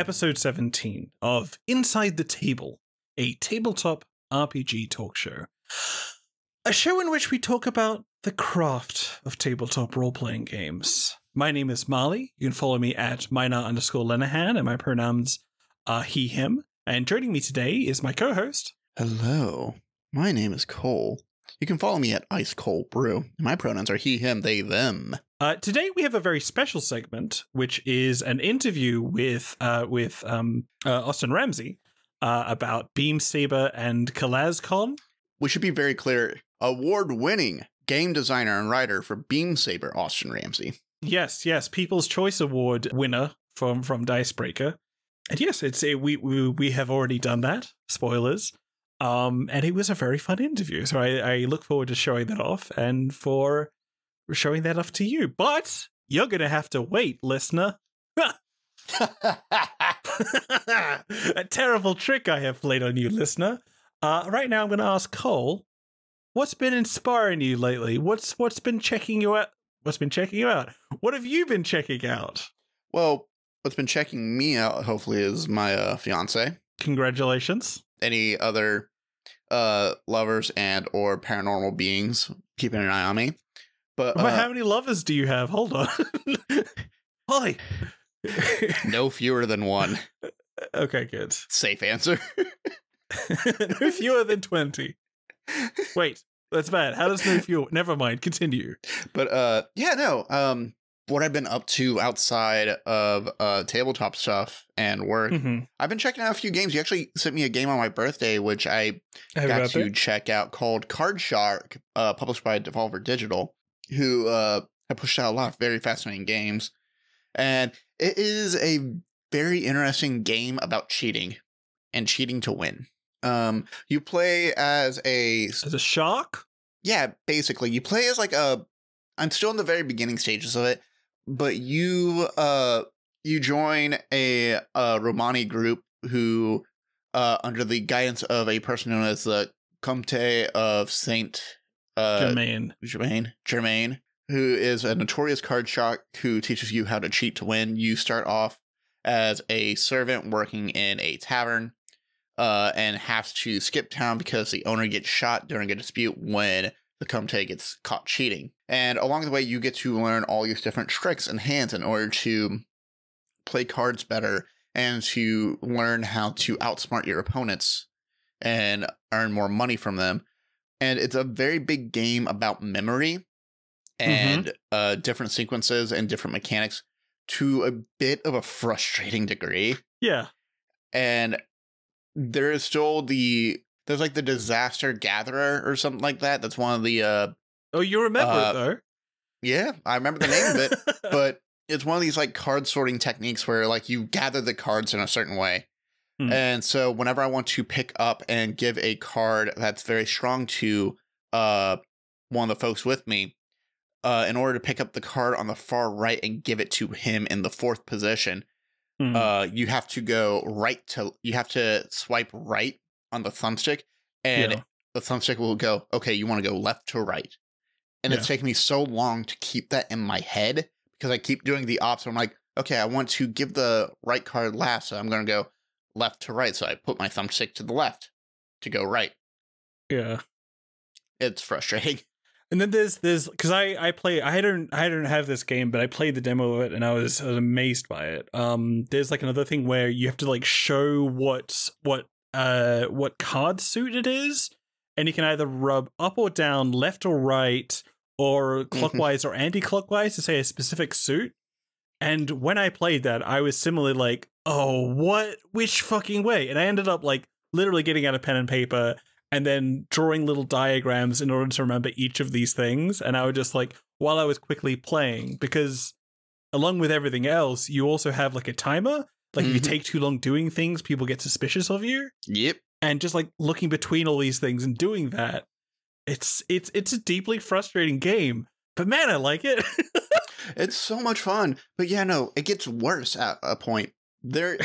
episode 17 of Inside the Table, a tabletop RPG talk show. A show in which we talk about the craft of tabletop role playing games. My name is Marley. You can follow me at minor underscore Lenahan, and my pronouns are he, him. And joining me today is my co host. Hello, my name is Cole. You can follow me at Ice Cold Brew. My pronouns are he, him, they, them. Uh, today we have a very special segment, which is an interview with uh, with um, uh, Austin Ramsay uh, about Beam Saber and CalazCon. We should be very clear. Award-winning game designer and writer for Beam Saber, Austin Ramsay. Yes, yes, People's Choice Award winner from from Dicebreaker. And yes, it's a, we, we we have already done that. Spoilers. Um, and it was a very fun interview. So I, I look forward to showing that off and for showing that off to you. But you're gonna have to wait, listener. a terrible trick I have played on you, listener. Uh, right now, I'm going to ask Cole, what's been inspiring you lately? What's what's been checking you out? What's been checking you out? What have you been checking out? well, what's been checking me out, hopefully, is my uh, fiance. Congratulations. Any other uh, lovers and or paranormal beings keeping an eye on me. But uh, how many lovers do you have? Hold on, Holly. no fewer than one. okay, good. Safe answer. no fewer than twenty. Wait, that's bad. How does no fewer? Never mind. Continue. But uh yeah, no. Um what I've been up to outside of uh tabletop stuff and work. Mhm. I've been checking out a few games. You actually sent me a game on my birthday which I Happy got to check out called Card Shark, uh published by Devolver Digital, who uh have pushed out a lot of very fascinating games. And it is a very interesting game about cheating and cheating to win. Um you play as a As a shark. yeah, basically, you play as like a. I'm still in the very beginning stages of it, but you uh you join a uh Romani group who uh under the guidance of a person known as the Comte of Saint uh Jermaine. Germain Germain, who is a notorious card shark who teaches you how to cheat to win. You start off as a servant working in a tavern, uh, and have to skip town because the owner gets shot during a dispute when the Comte gets caught cheating. And along the way, you get to learn all these different tricks and hands in order to play cards better and to learn how to outsmart your opponents and earn more money from them. And it's a very big game about memory and uh, different sequences and different mechanics to a bit of a frustrating degree. Yeah. And there is still the there's like the disaster gatherer or something like that. That's one of the uh Oh, you remember Uh, it though. yeah, I remember the name of it, but it's one of these like card sorting techniques where like you gather the cards in a certain way. Hmm. And so whenever I want to pick up and give a card that's very strong to uh one of the folks with me, uh in order to pick up the card on the far right and give it to him in the fourth position, Hmm. uh you have to go right to you have to swipe right on the thumbstick and Yeah. the thumbstick will go, okay, you want to go left to right. And it's Yeah. taken me so long to keep that in my head because I keep doing the opposite. I'm like, okay, I want to give the right card last, so I'm going to go left to right. So I put my thumbstick to the left to go right. yeah. It's frustrating. And then there's there's because I I play I don't I don't have this game but I played the demo of it and I was, I was amazed by it. Um, there's like another thing where you have to like show what what uh what card suit it is, and you can either rub up or down, left or right, or clockwise or anti-clockwise to say a specific suit. And when I played that, I was similarly like, oh, what? Which fucking way? And I ended up like literally getting out a pen and paper and then drawing little diagrams in order to remember each of these things. And I would just like, while I was quickly playing, because along with everything else, you also have like a timer. Like if you Mhm. take too long doing things, people get suspicious of you. Yep. And just like looking between all these things and doing that, it's it's it's a deeply frustrating game. But man, I like it. It's so much fun. But yeah, no, it gets worse at a point. There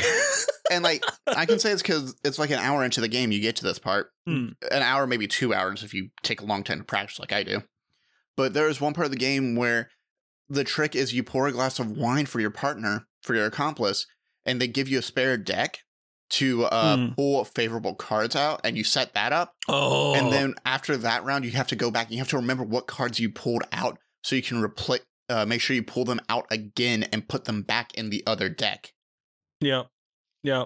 and like I can say it's because it's like an hour into the game you get to this part. Hmm. An hour, maybe two hours if you take a long time to practice like I do. But there is one part of the game where the trick is you pour a glass of wine for your partner, for your accomplice, and they give you a spare deck to uh, Hmm. pull favorable cards out, and you set that up. Oh, And then after that round, you have to go back. And you have to remember what cards you pulled out, so you can repli- uh, make sure you pull them out again and put them back in the other deck. yeah, yeah.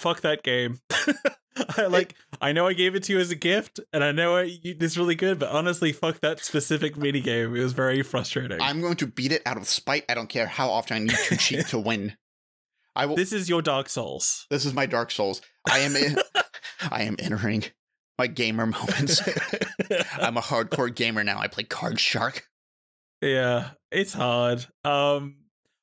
Fuck that game. I like. I know I gave it to you as a gift, and I know you, it's really good. But honestly, fuck that specific mini game. It was very frustrating. I'm going to beat it out of spite. I don't care how often I need to cheat to win. I will. This, is your Dark Souls. This is my Dark Souls. I am. In, I am entering my gamer moments. I'm a hardcore gamer now. I play Card Shark. Yeah, it's hard. Um,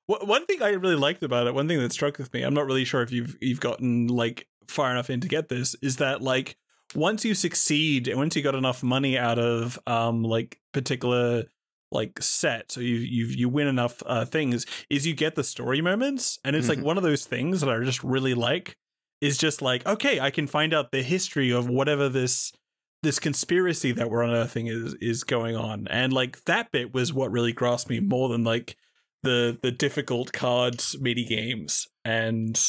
wh- one thing I really liked about it, one thing that struck with me, I'm not really sure if you've you've gotten like far enough in to get this, is that like once you succeed and once you got enough money out of um like particular like set, so you you you win enough uh, things, is you get the story moments, and it's like Mhm. one of those things that I just really like. Is just like okay, I can find out the history of whatever this this conspiracy that we're unearthing is is going on and like that bit was what really grasped me more than like the the difficult cards mini games and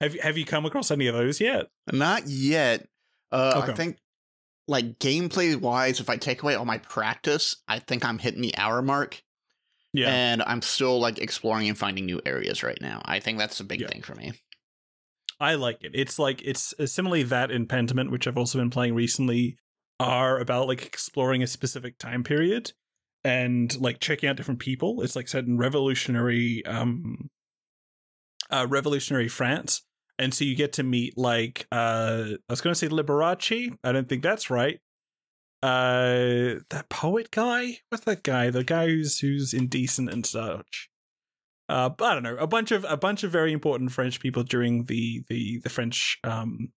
have have you come across any of those yet Not yet. Uh, Okay. I think, like gameplay wise, if I take away all my practice, I think I'm hitting the hour mark, yeah and I'm still like exploring and finding new areas right now. I think that's a big Yeah. thing for me. i like it it's like it's similarly that in pentiment which i've also been playing recently are about like exploring a specific time period and like checking out different people it's like set in revolutionary um uh revolutionary france and so you get to meet like uh i was going to say liberace i don't think that's right. Uh that poet guy? What's that guy? The guy who's who's indecent and such. Uh i don't know a bunch of a bunch of very important french people during the the the french um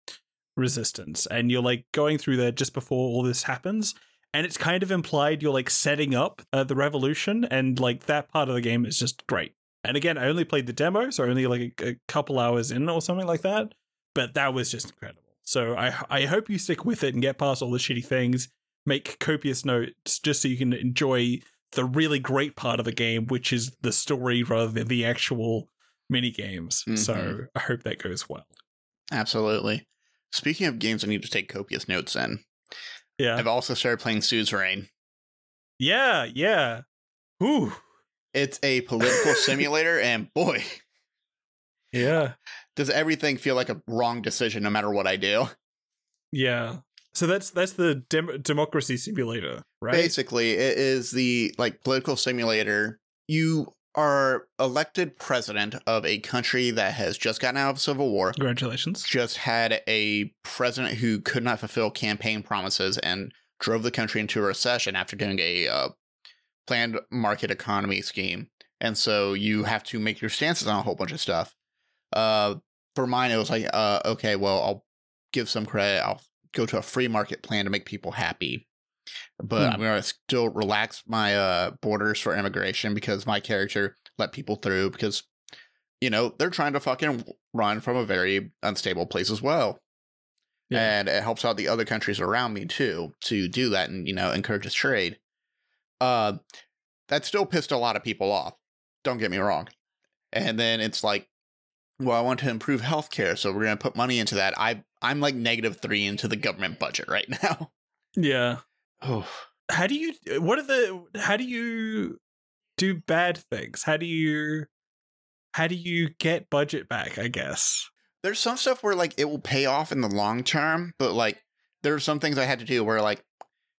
resistance. And you're like going through there just before all this happens. And it's kind of implied you're like setting up uh, the revolution. And like that part of the game is just great and again i only played the demo so only like a, a couple hours in or something like that but that was just incredible so i i hope you stick with it and get past all the shitty things make copious notes just so you can enjoy the really great part of the game which is the story rather than the actual mini games so Mhm. i hope that goes well Absolutely. Speaking of games, I need to take copious notes in. yeah I've also started playing Suzerain. Yeah, yeah. Ooh. It's a political simulator, and boy, Yeah. does everything feel like a wrong decision no matter what I do. Yeah. So that's that's the dem- democracy simulator, right? Basically, it is the like political simulator. You are elected president of a country that has just gotten out of civil war, Congratulations. just had a president who could not fulfill campaign promises and drove the country into a recession after doing a uh, planned market economy scheme. And so you have to make your stances on a whole bunch of stuff. Uh, for mine, it was like, uh, okay, well, I'll give some credit. I'll go to a free market plan to make people happy. But Hmm. I'm going to still relax my uh, borders for immigration because my character let people through because, you know, they're trying to fucking run from a very unstable place as well. Yeah. And it helps out the other countries around me too to do that and, you know, encourages trade. Uh, that still pissed a lot of people off. Don't get me wrong. And then it's like, well, I want to improve healthcare, so we're going to put money into that. I I'm like negative three into the government budget right now. Yeah. Oh, How do you what are the how do you do bad things? How do you how do you get budget back, I guess? there's some stuff where like it will pay off in the long term, but like there are some things I had to do where like,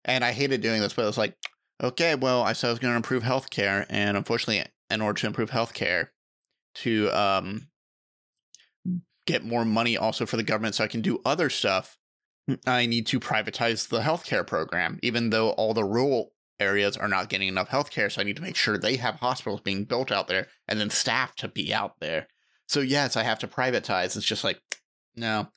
and I hated doing this, but it was like, okay, well, I said I was going to improve healthcare, and unfortunately, in order to improve healthcare, to um get more money also for the government, so I can do other stuff, I need to privatize the healthcare program, even though all the rural areas are not getting enough healthcare. So I need to make sure they have hospitals being built out there, and then staff to be out there. So yes, I have to privatize. It's just like, no,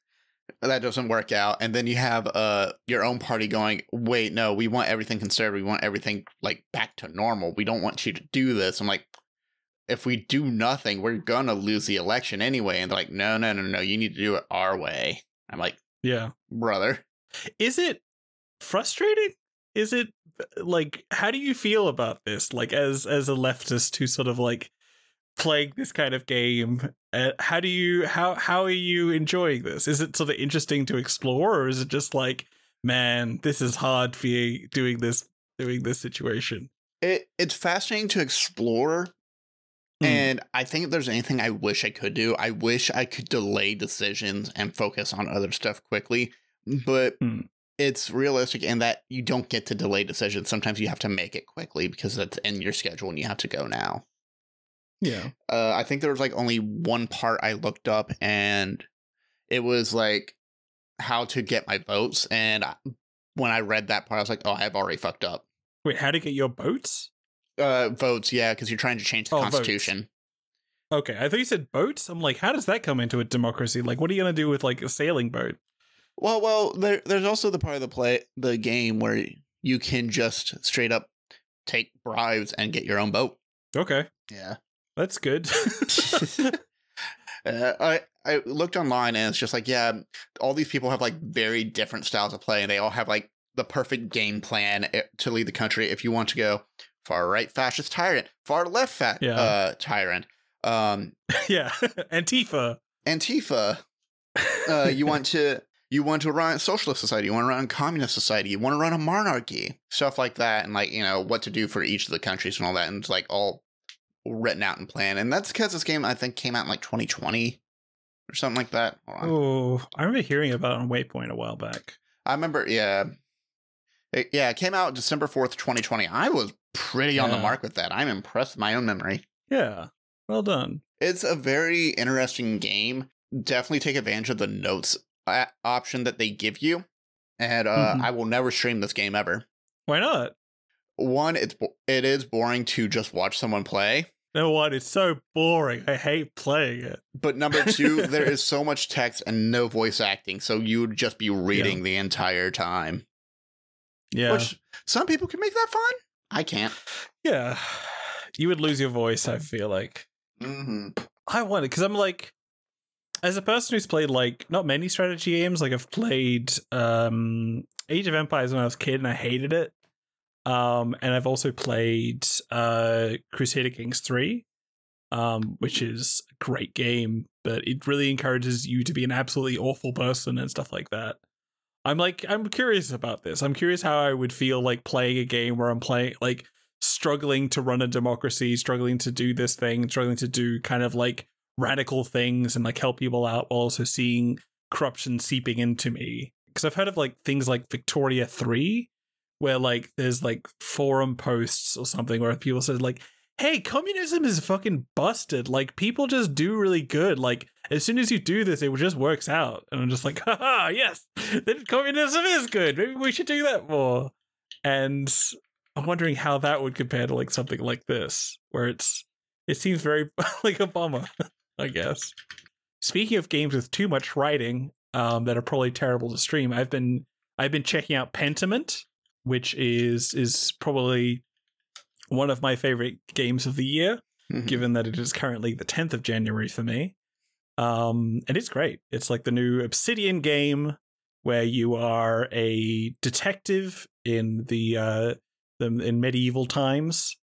that doesn't work out. And then you have uh your own party going, wait, no, we want everything conservative. We want everything like back to normal. We don't want you to do this. I'm like, if we do nothing, we're gonna lose the election anyway. And they're like, no, no, no, no, you need to do it our way. I'm like, Yeah. brother. Is it frustrating? Is it like how do you feel about this? Like as as a leftist who sort of like playing this kind of game. Uh, how do you how how are you enjoying this? Is it sort of interesting to explore, or is it just like, man, this is hard for you doing this doing this situation? It it's fascinating to explore. Hmm. And I think if there's anything I wish I could do, I wish I could delay decisions and focus on other stuff quickly. But Hmm. it's realistic in that you don't get to delay decisions. Sometimes you have to make it quickly because it's in your schedule and you have to go now. Yeah. uh, I think there was like only one part I looked up, and it was like how to get my votes. And I, when I read that part, I was like, "Oh, I've already fucked up." Wait, how to get your boats? Uh, votes, yeah, because you're trying to change the Oh, votes. constitution. Okay, I thought you said boats. I'm like, how does that come into a democracy? Like, what are you gonna do with like a sailing boat? Well, well, there, there's also the part of the play, the game where you can just straight up take bribes and get your own boat. Okay, Yeah. That's good. Uh, I I looked online and it's just like yeah, all these people have like very different styles of play, and they all have like the perfect game plan to lead the country. If you want to go far right fascist tyrant, far left fat Yeah. uh, tyrant, um, yeah, Antifa. Antifa. Uh, you want to you want to run a socialist society, you want to run a communist society, you want to run a monarchy, stuff like that, and like you know what to do for each of the countries and all that, and it's like all written out and planned. And that's because this game I think came out in like 2020 or something like that. Oh, I remember hearing about it on Waypoint a while back. I remember, yeah. It, yeah, it came out December 4th, 2020. I was pretty on the mark with that. I'm impressed with my own memory. Yeah, well done. It's a very interesting game. Definitely take advantage of the notes uh, option that they give you. And uh, Mhm. I will never stream this game ever. Why not? One, it's it is boring to just watch someone play. Know what? It's so boring. I hate playing it. But number two, there is so much text and no voice acting, so you would just be reading the entire time. Yeah, Which some people can make that fun. I can't. yeah. You would lose your voice. I feel like. hmm I want it because I'm like, as a person who's played like not many strategy games, like I've played um Age of Empires when I was a kid and I hated it. Um, and I've also played uh Crusader Kings 3, um, which is a great game, but it really encourages you to be an absolutely awful person and stuff like that. I'm like, I'm curious about this. I'm curious how I would feel like playing a game where I'm playing like struggling to run a democracy, struggling to do this thing, struggling to do kind of like radical things and like help people out while also seeing corruption seeping into me. Because I've heard of like things like Victoria 3, where like there's like forum posts or something where people said like, hey, communism is fucking busted. Like people just do really good. Like as soon as you do this, it just works out. And I'm just like, haha, yes, then communism is good. Maybe we should do that more. And I'm wondering how that would compare to like something like this, where it's it seems very like a bummer, I guess. Speaking of games with too much writing, um, that are probably terrible to stream, I've been I've been checking out Pentiment, which is is probably one of my favorite games of the year Mhm. given that it is currently the 10th of January for me. Um, and it's great. It's like the new Obsidian game where you are a detective in the uh the, in medieval times.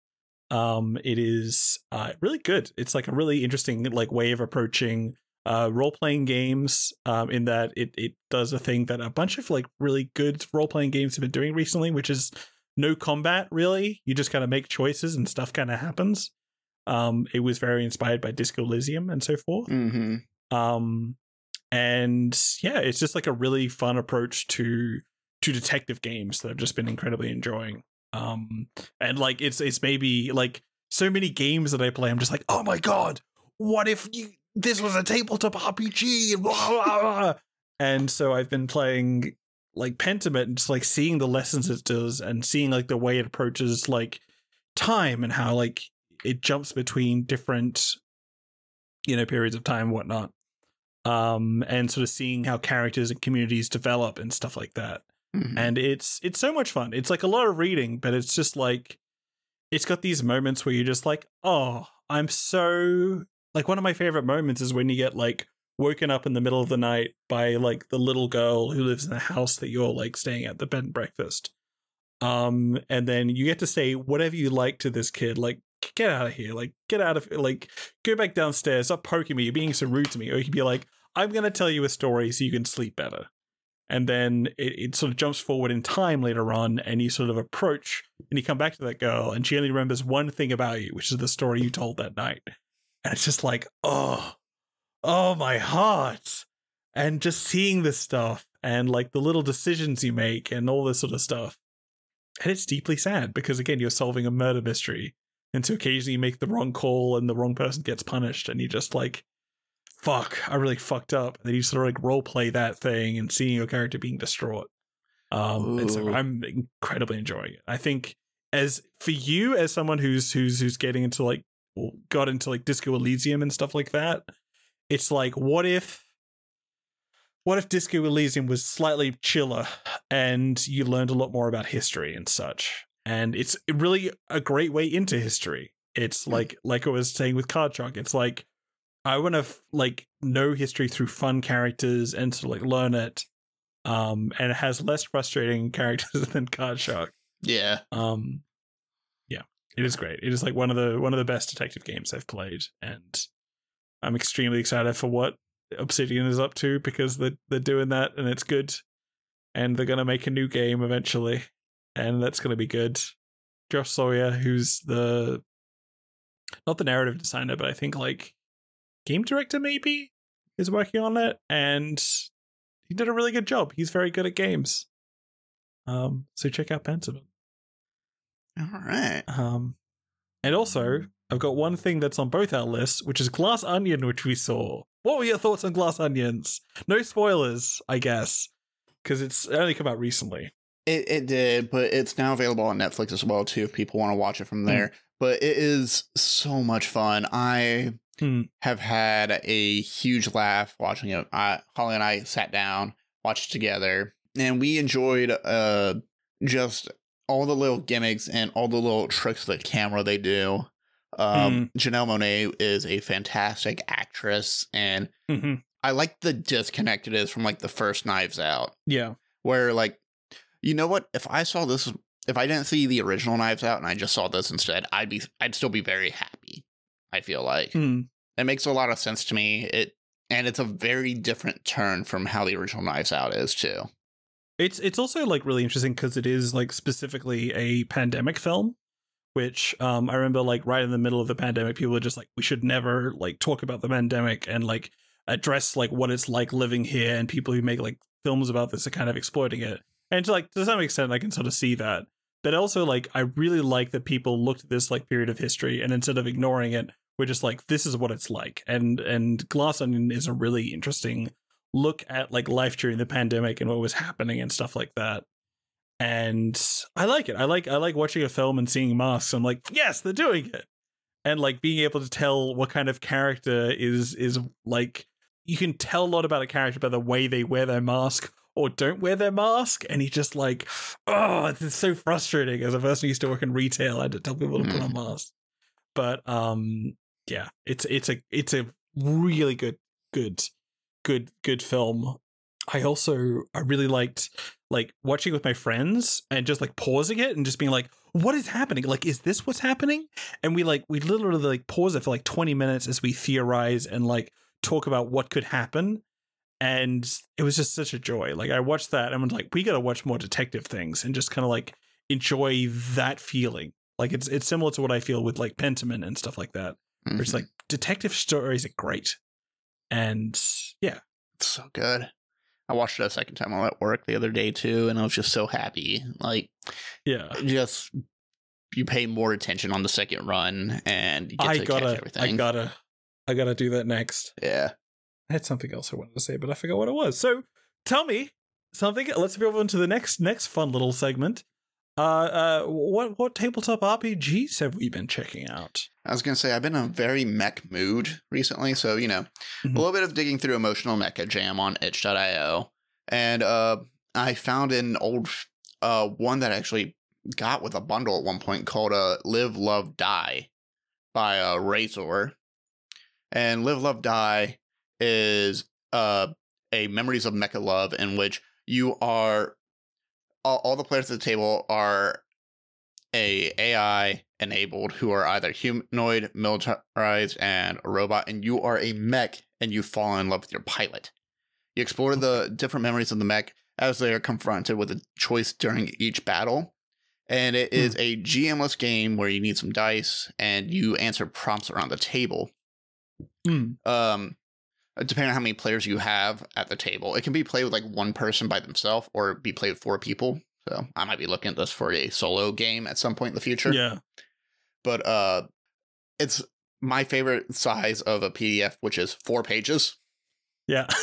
Um, it is uh really good. It's like a really interesting like way of approaching uh role playing games um in that it it does a thing that a bunch of like really good role playing games have been doing recently, which is no combat really. You just kind of make choices and stuff kind of happens. Um, it was very inspired by Disco Elysium and so forth. Mhm. Um, and yeah, it's just like a really fun approach to to detective games that I've just been incredibly enjoying. Um, and like it's it's maybe like so many games that I play, I'm just like, oh my god, what if you this was a tabletop RPG? Blah, blah, blah. And so I've been playing like Pentiment and just like seeing the lessons it does and seeing like the way it approaches like time and how like it jumps between different you know periods of time and whatnot um and sort of seeing how characters and communities develop and stuff like that Mhm. and it's it's so much fun it's like a lot of reading but it's just like it's got these moments where you're just like oh i'm so like one of my favorite moments is when you get like woken up in the middle of the night by like the little girl who lives in the house that you're like staying at the bed and breakfast um and then you get to say whatever you like to this kid like get out of here, like get out of like go back downstairs, stop poking me, you're being so rude to me. Or you can be like, I'm gonna tell you a story so you can sleep better. And then it, it sort of jumps forward in time later on, and you sort of approach and you come back to that girl, and she only remembers one thing about you, which is the story you told that night. And it's just like, oh, oh my heart. And just seeing this stuff and like the little decisions you make and all this sort of stuff. And it's deeply sad because again, you're solving a murder mystery. And so occasionally you make the wrong call and the wrong person gets punished, and you just like, fuck, I really fucked up. And then you sort of like role play that thing and seeing your character being distraught. Um, and so I'm incredibly enjoying it. I think as for you as someone who's who's who's getting into like got into like Disco Elysium and stuff like that, it's like what if what if Disco Elysium was slightly chiller and you learned a lot more about history and such? And it's really a great way into history. It's like like I was saying with Card Shark, it's like I want to like know history through fun characters and to like learn it. Um, and it has less frustrating characters than Card Shark. Yeah. Um, it is great. It is like one of the one of the best detective games I've played, and I'm extremely excited for what Obsidian is up to because they're they're doing that and it's good, and they're gonna make a new game eventually, and that's gonna be good. Josh Sawyer, who's the not the narrative designer, but I think like game director maybe is working on it, and he did a really good job. He's very good at games. Um, so check out Pentiment. All right. Um, and also, I've got one thing that's on both our lists, which is Glass Onion, which we saw. What were your thoughts on Glass Onions? No spoilers, I guess, because it's only come out recently. It it did, but it's now available on Netflix as well too if people want to watch it from there. But it is so much fun. I Hmm. have had a huge laugh watching it. I, Holly and I sat down, watched it together, and we enjoyed uh just all the little gimmicks and all the little tricks with the camera they do. Um, Janelle Monáe is a fantastic actress, and Mhm. I like the disconnect it is from like the first Knives Out Yeah. where like you know what if i saw this if i didn't see the original knives out and i just saw this instead i'd be i'd still be very happy i feel like Hmm. it makes a lot of sense to me it and it's a very different turn from how the original knives out is too It's it's also like really interesting because it is like specifically a pandemic film, which um I remember like right in the middle of the pandemic, people were just like, we should never like talk about the pandemic and like address like what it's like living here, and people who make like films about this are kind of exploiting it. And to like to some extent, I can sort of see that. But also, like, I really like that people looked at this like period of history and instead of ignoring it, we're just like, this is what it's like. And and Glass Onion is a really interesting look at like life during the pandemic and what was happening and stuff like that. And I like it. I like I like watching a film and seeing masks. I'm like, yes, they're doing it. And like being able to tell what kind of character is is like you can tell a lot about a character by the way they wear their mask or don't wear their mask. And he just like, oh, it's so frustrating. As a person who used to work in retail, I had to tell people to put on masks. But um yeah, it's it's a it's a really good, good, good, good film. I also I really liked like watching with my friends and just like pausing it and just being like, what is happening? Like, is this what's happening? And we like we literally like pause it for like 20 minutes as we theorize and like talk about what could happen. And it was just such a joy. Like I watched that and I'm like, we gotta watch more detective things and just kind of like enjoy that feeling. Like it's it's similar to what I feel with like Pentiment and stuff like that. Where it's Mhm. like detective stories are great. And yeah. it's so good i watched it a second time while at work the other day too and i was just so happy like Yeah. just you pay more attention on the second run and you get I to gotta catch everything I gotta I gotta do that next. yeah I had something else I wanted to say, but I forgot what it was. So tell me something. Let's move on to the next next fun little segment. Uh, uh, what what tabletop RPGs have we been checking out? I was gonna say I've been in a very mech mood recently, so you know Mhm. a little bit of digging through emotional mecha jam on itch.io, and uh, I found an old uh one that I actually got with a bundle at one point called uh, "Live, Love, Die" by uh, Reizor, and "Live, Love, Die" is uh a memories of mecha love in which you are all, all the players at the table are a AI enabled who are either humanoid, militarized, and a robot, and you are a mech and you fall in love with your pilot. You explore the different memories of the mech as they are confronted with a choice during each battle. And it is a GMless game where you need some dice and you answer prompts around the table. Hmm. Um, depending on how many players you have at the table, it can be played with like one person by themselves or be played with four people. So I might be looking at this for a solo game at some point in the future. Yeah. But uh, it's my favorite size of a PDF, which is four pages. Yeah.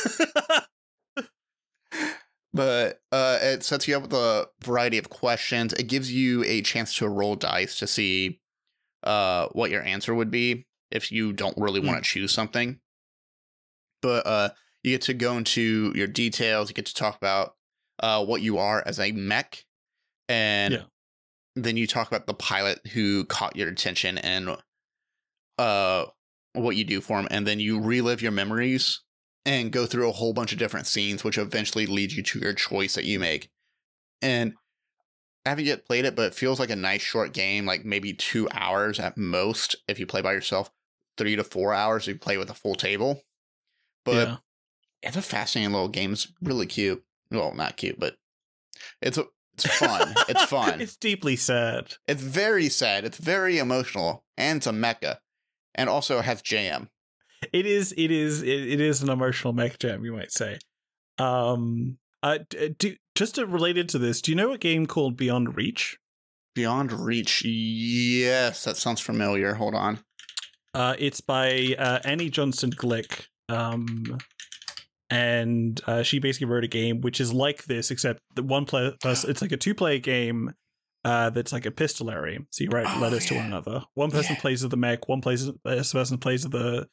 but uh, it sets you up with a variety of questions. It gives you a chance to roll dice to see uh, what your answer would be if you don't really Hmm. want to choose something. But uh, you get to go into your details. You get to talk about uh, what you are as a mech, and Yeah. then you talk about the pilot who caught your attention and uh, what you do for him, and then you relive your memories and go through a whole bunch of different scenes, which eventually lead you to your choice that you make. And I haven't yet played it, but it feels like a nice short game, like maybe two hours at most if you play by yourself, three to four hours if you play with a full table. But yeah. it's a fascinating little game. It's really cute. Well, not cute, but it's a, it's fun. it's fun. It's deeply sad. It's very sad. It's very emotional, and it's a mecha, and also has jam. It is. It is. It, it is an emotional mech jam, you might say. Um. Uh. Do just to, related to this. Do you know a game called Beyond Reach? Beyond Reach. Yes, that sounds familiar. Hold on. Uh, it's by uh, Annie Johnson Glick. Um, and uh, she basically wrote a game which is like this, except the one player. It's like a two-player game. Uh, that's like epistolary. So you write Oh, letters to one another. One person Yeah. plays as the mech. One plays this person plays as the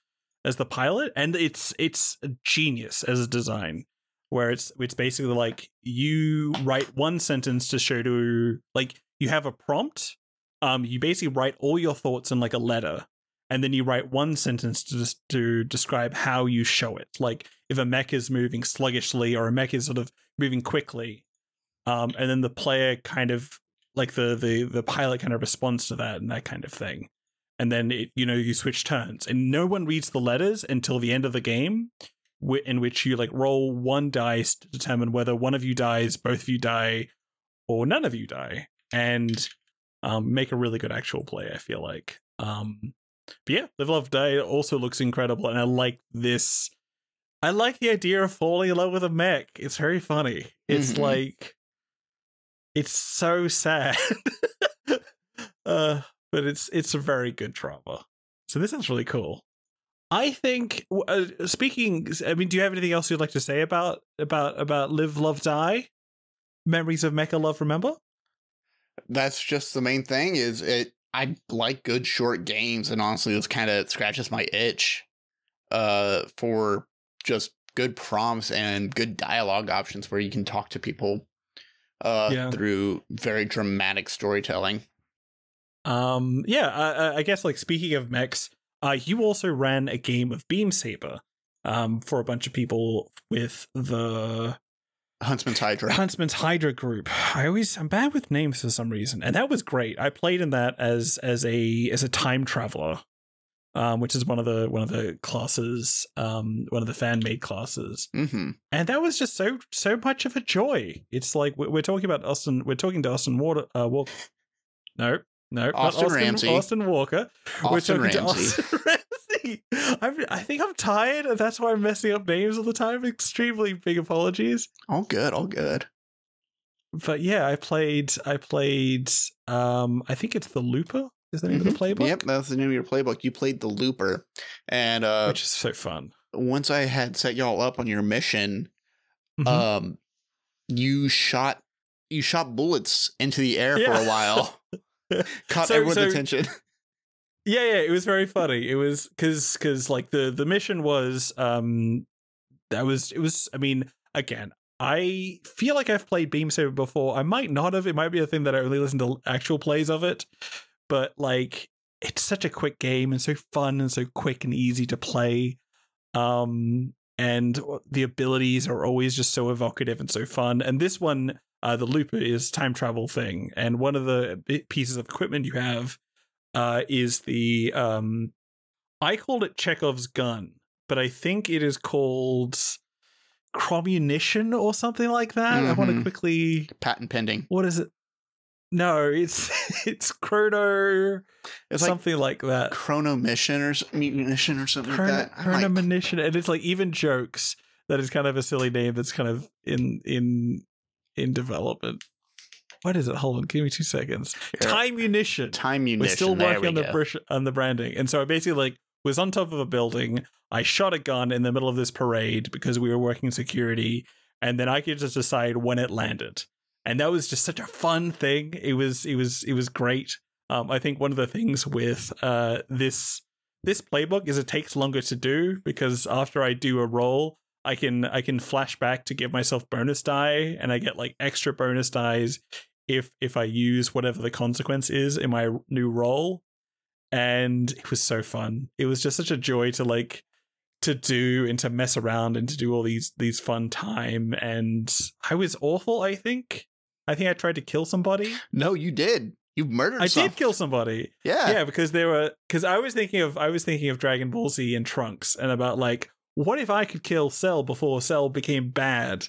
as the pilot, and it's it's genius as a design. Where it's it's basically like you write one sentence to show to like you have a prompt. Um, you basically write all your thoughts in like a letter, and then you write one sentence to just to describe how you show it. Like if a mech is moving sluggishly or a mech is sort of moving quickly, um, and then the player kind of like the the the pilot kind of responds to that and that kind of thing, and then it you know you switch turns, and no one reads the letters until the end of the game, in which you like roll one dice to determine whether one of you dies, both of you die, or none of you die, and um, make a really good actual play. I feel like. Um, but yeah, Live Love Die also looks incredible, and I like this. I like the idea of falling in love with a mech. It's very funny. It's Mhm. like it's so sad. uh, but it's it's a very good drama. So this is really cool. I think. Uh, speaking, I mean, do you have anything else you'd like to say about about about Live Love Die? Memories of Mecha Love. Remember? That's just the main thing. Is it? I like good short games, and honestly, this kind of scratches my itch. Uh, for just good prompts and good dialogue options where you can talk to people. Uh, Yeah. through very dramatic storytelling. Um, yeah, I, I- guess like speaking of mechs, uh, you also ran a game of Beam Saber, um, for a bunch of people with the Huntsman's Hydra. Huntsman's Hydra group. I always I'm bad with names for some reason, and that was great. I played in that as as a as a time traveler, um, which is one of the one of the classes, um, one of the fan made classes hmm and that was just so so much of a joy. It's like we're, we're talking about Austin. We're talking to Austin Water. Uh, Walker. No, no, Austin Austin Ramsay. Austin Walker. we're Austin talking to Ramsay. Austin I'm, I think I'm tired, and that's why I'm messing up names all the time. Extremely big apologies. All good. All good. But yeah, I played. I played. Um, I think it's the Looper. Is the name of the playbook? Mm-hmm. Yep, that's the name of your playbook. You played the Looper, and uh, Which is so fun. once I had set y'all up on your mission, Mhm. um, you shot you shot bullets into the air for a while, caught So- everyone's so- attention. Yeah, yeah, it was very funny. It was because because like the the mission was um that was it was I mean again I feel like I've played Beam Saber before. I might not have. It might be a thing that I only listen to actual plays of it, but like it's such a quick game and so fun and so quick and easy to play. Um and the abilities are always just so evocative and so fun. And this one, uh, the Looper is time travel thing, and one of the pieces of equipment you have uh, is the um, I called it Chekhov's gun, but I think it is called Chromunition or something like that. I want to quickly. Patent pending. What is it? No, it's it's Chrono It's something like that. Chrono Mission or Mission or something Chrono, like that. Like, and it's like even jokes that is kind of a silly name that's kind of in in in development. What is it? Hold on, give me two seconds. Here. Time munition. time munition. We're still working we on the on the branding, and so I basically like was on top of a building. I shot a gun in the middle of this parade because we were working security, and then I could just decide when it landed, and that was just such a fun thing. It was it was it was great. Um, I think one of the things with uh this this playbook is it takes longer to do because after I do a roll, I can I can flash back to give myself bonus die, and I get like extra bonus dies if if I use whatever the consequence is in my new role. And it was so fun. It was just such a joy to like to do and to mess around and to do all these these fun time. And I was awful. I think. I think I tried to kill somebody. No, you did. You murdered. I some- did kill somebody Yeah. yeah because there were because i was thinking of i was thinking of dragon ball z and trunks and about like what if i could kill cell before cell became bad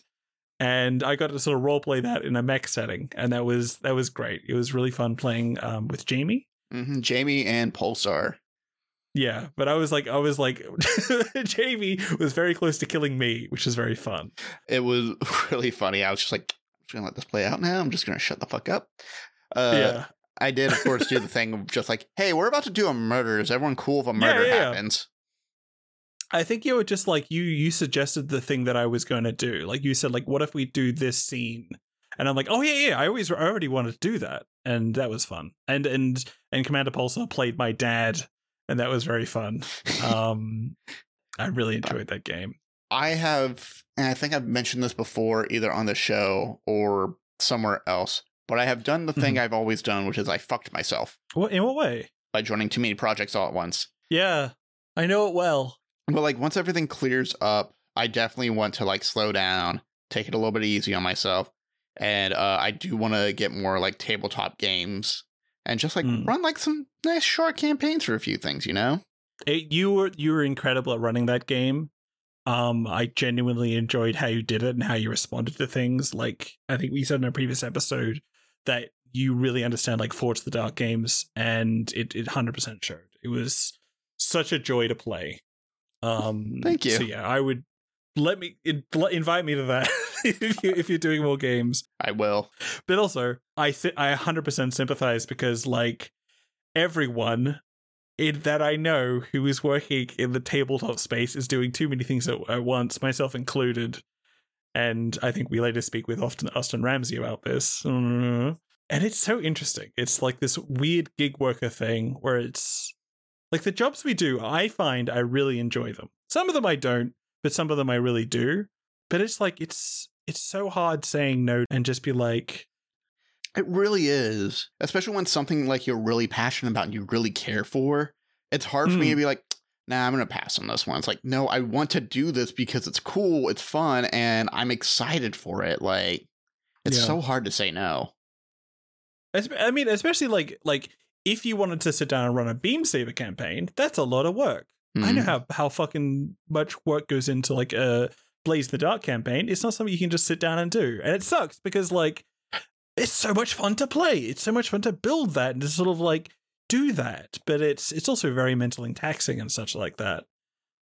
and i got to sort of roleplay that in a mech setting and that was that was great it was really fun playing um with jamie hmm Jamie and Pulsar. yeah but i was like i was like jamie was very close to killing me which is very fun It was really funny. I was just like, I'm just gonna let this play out now. I'm just gonna shut the fuck up. Uh, yeah I did, of course, do the thing of just like, hey, we're about to do a murder. Is everyone cool if a murder yeah, yeah. happens? I think you were just like you you suggested the thing that I was going to do. Like you said like what if we do this scene? And I'm like, "Oh yeah, yeah, I always I already wanted to do that." And that was fun. And and and Commander Pulsar played my dad and that was very fun. Um I really enjoyed that game. I have, and I think I've mentioned this before, either on the show or somewhere else, but I have done the thing Mm-hmm. I've always done, which is I fucked myself What in what way? by joining too many projects all at once. Yeah. I know it well. But like once everything clears up, I definitely want to like slow down, take it a little bit easy on myself, and uh, I do want to get more like tabletop games and just like Mm. run like some nice short campaigns for a few things, you know? It, you were you were incredible at running that game. Um, I genuinely enjoyed how you did it and how you responded to things. Like I think we said in a previous episode that you really understand like Forge the Dark games, and it it hundred percent showed. It was such a joy to play. Um, Thank you. So yeah, I would let me in, invite me to that if you if you're doing more games. I will. But also, I th- I 100% sympathize because like everyone in that I know who is working in the tabletop space is doing too many things at, at once, myself included. And I think we later speak with Austin, Austin Ramsay about this. Mm. And it's so interesting. It's like this weird gig worker thing where it's like the jobs we do, I find I really enjoy them. Some of them I don't, but some of them I really do. But it's like it's it's so hard saying no and just be like, It really is. Especially when something like you're really passionate about and you really care for. It's hard for me Mm. to be like, nah, I'm gonna pass on this one. It's like, no, I want to do this because it's cool, it's fun, and I'm excited for it. Like it's Yeah. so hard to say no. I mean, especially like like if you wanted to sit down and run a beam saber campaign, that's a lot of work. I know Mhm. how how fucking much work goes into like a Blades in the Dark campaign. It's not something you can just sit down and do, and it sucks because like it's so much fun to play. It's so much fun to build that and to sort of like do that, but it's it's also very mentally taxing and such like that.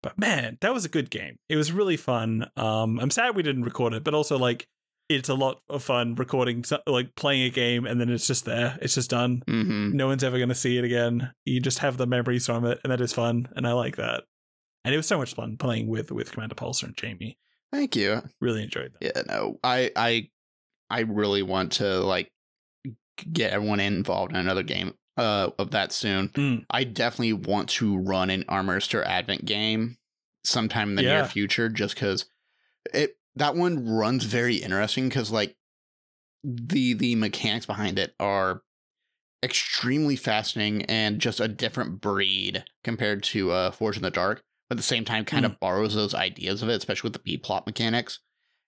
But man, that was a good game. It was really fun. Um, I'm sad we didn't record it, but also like it's a lot of fun recording like playing a game and then it's just there. It's just done. Mhm. No one's ever going to see it again. You just have the memories from it, and that is fun, and I like that. And it was so much fun playing with with Commander Pulsar and Jamie. Thank you. Really enjoyed that. Yeah, no, I, I, I really want to like get everyone involved in another game uh of that soon. Mm. I definitely want to run an Armour Astir Advent game sometime in the near future, just because it that one runs very interesting because like the the mechanics behind it are extremely fascinating and just a different breed compared to uh Forged in the Dark, but at the same time kind of borrows those ideas of it, especially with the B plot mechanics.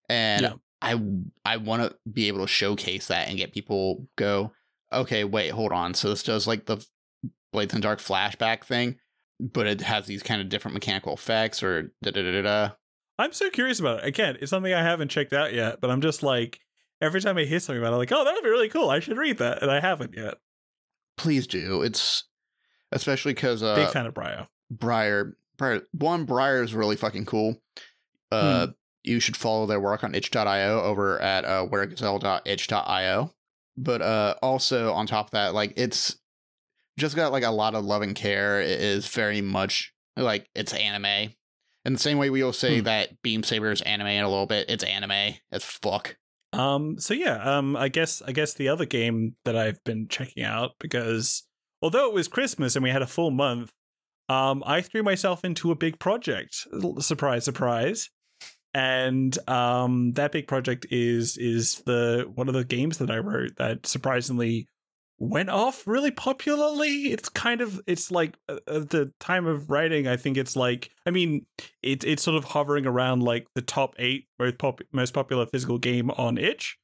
And Yeah. I I want to be able to showcase that and get people go, okay, wait, hold on. So this does like the Blades in the Dark flashback thing, but it has these kind of different mechanical effects or da da da da. I'm so curious about it. Again, it's something I haven't checked out yet, but I'm just like every time I hear something about it, I'm like, oh, that would be really cool. I should read that, and I haven't yet. Please do. It's especially because uh, Big fan of Briar. Briar, Briar, one Briar is really fucking cool. Uh, you should follow their work on itch.io over at uh, wheregazelle.itch.io. But uh, also on top of that, like it's just got like a lot of love and care. It is very much like it's anime. In the same way we will say Hmm. that Beam Saber is anime in a little bit, it's anime as fuck. Um, so yeah, um, I guess I guess the other game that I've been checking out because although it was Christmas and we had a full month, um, I threw myself into a big project. Surprise, surprise. And um, that big project is is the one of the games that I wrote that surprisingly went off really popularly. It's kind of it's like uh, at the time of writing, I think it's like I mean it, it's sort of hovering around like the top eight most pop- most popular physical game on itch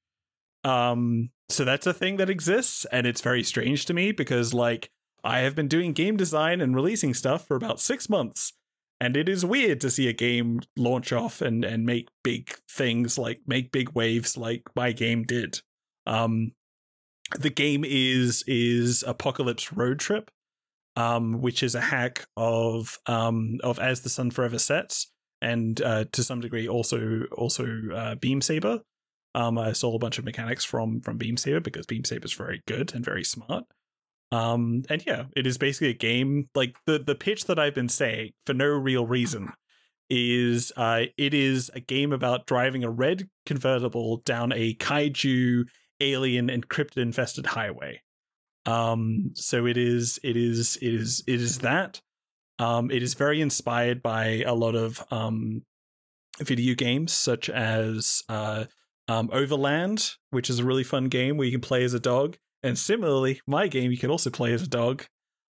um so that's a thing that exists and it's very strange to me because like i have been doing game design and releasing stuff for about six months and it is weird to see a game launch off and and make big things like make big waves like my game did um the game is is apocalypse road trip um, which is a hack of um, of as the sun forever sets, and uh, to some degree also also uh, Beam Saber. Um, I stole a bunch of mechanics from from Beam Saber because Beam Saber is very good and very smart. Um, and yeah, it is basically a game like the the pitch that I've been saying for no real reason is uh, it is a game about driving a red convertible down a kaiju alien and cryptid infested highway. Um so it is it is it is it is that. Um it is very inspired by a lot of um video games such as uh um overland which is a really fun game where you can play as a dog. And similarly my game you can also play as a dog.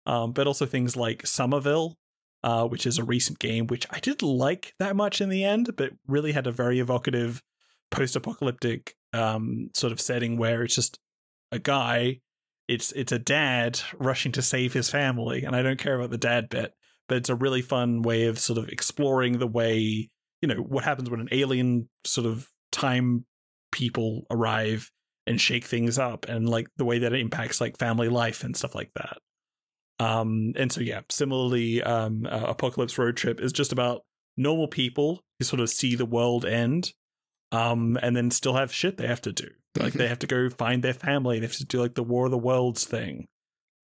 Um but also things like somerville uh which is a recent game which i didn't like that much in the end but really had a very evocative post-apocalyptic um sort of setting where it's just a guy it's it's a dad rushing to save his family and i don't care about the dad bit but it's a really fun way of sort of exploring the way you know what happens when an alien sort of time people arrive and shake things up and like the way that it impacts like family life and stuff like that. Um and so yeah similarly um uh, apocalypse road trip is just about normal people who sort of see the world end um and then still have shit they have to do. Like they have to go find their family. They have to do like the war of the worlds thing.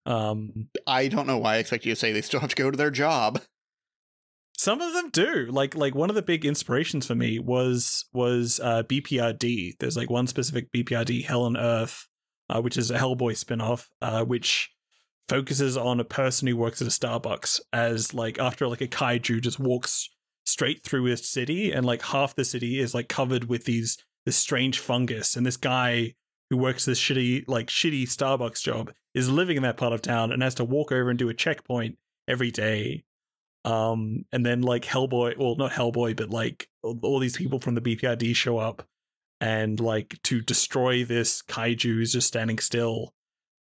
Um I don't know why I expect you to say they still have to go to their job. some of them do. Like like one of the big inspirations for me was was uh bprd there's like one specific bprd hell on earth uh, which is a hellboy spin-off uh which focuses on a person who works at a starbucks as like after like a kaiju just walks straight through a city and like half the city is like covered with these this strange fungus and this guy who works this shitty like shitty starbucks job is living in that part of town and has to walk over and do a checkpoint every day. Um and then like hellboy well not hellboy but like all, these people from the bprd show up and like to destroy this kaiju who's just standing still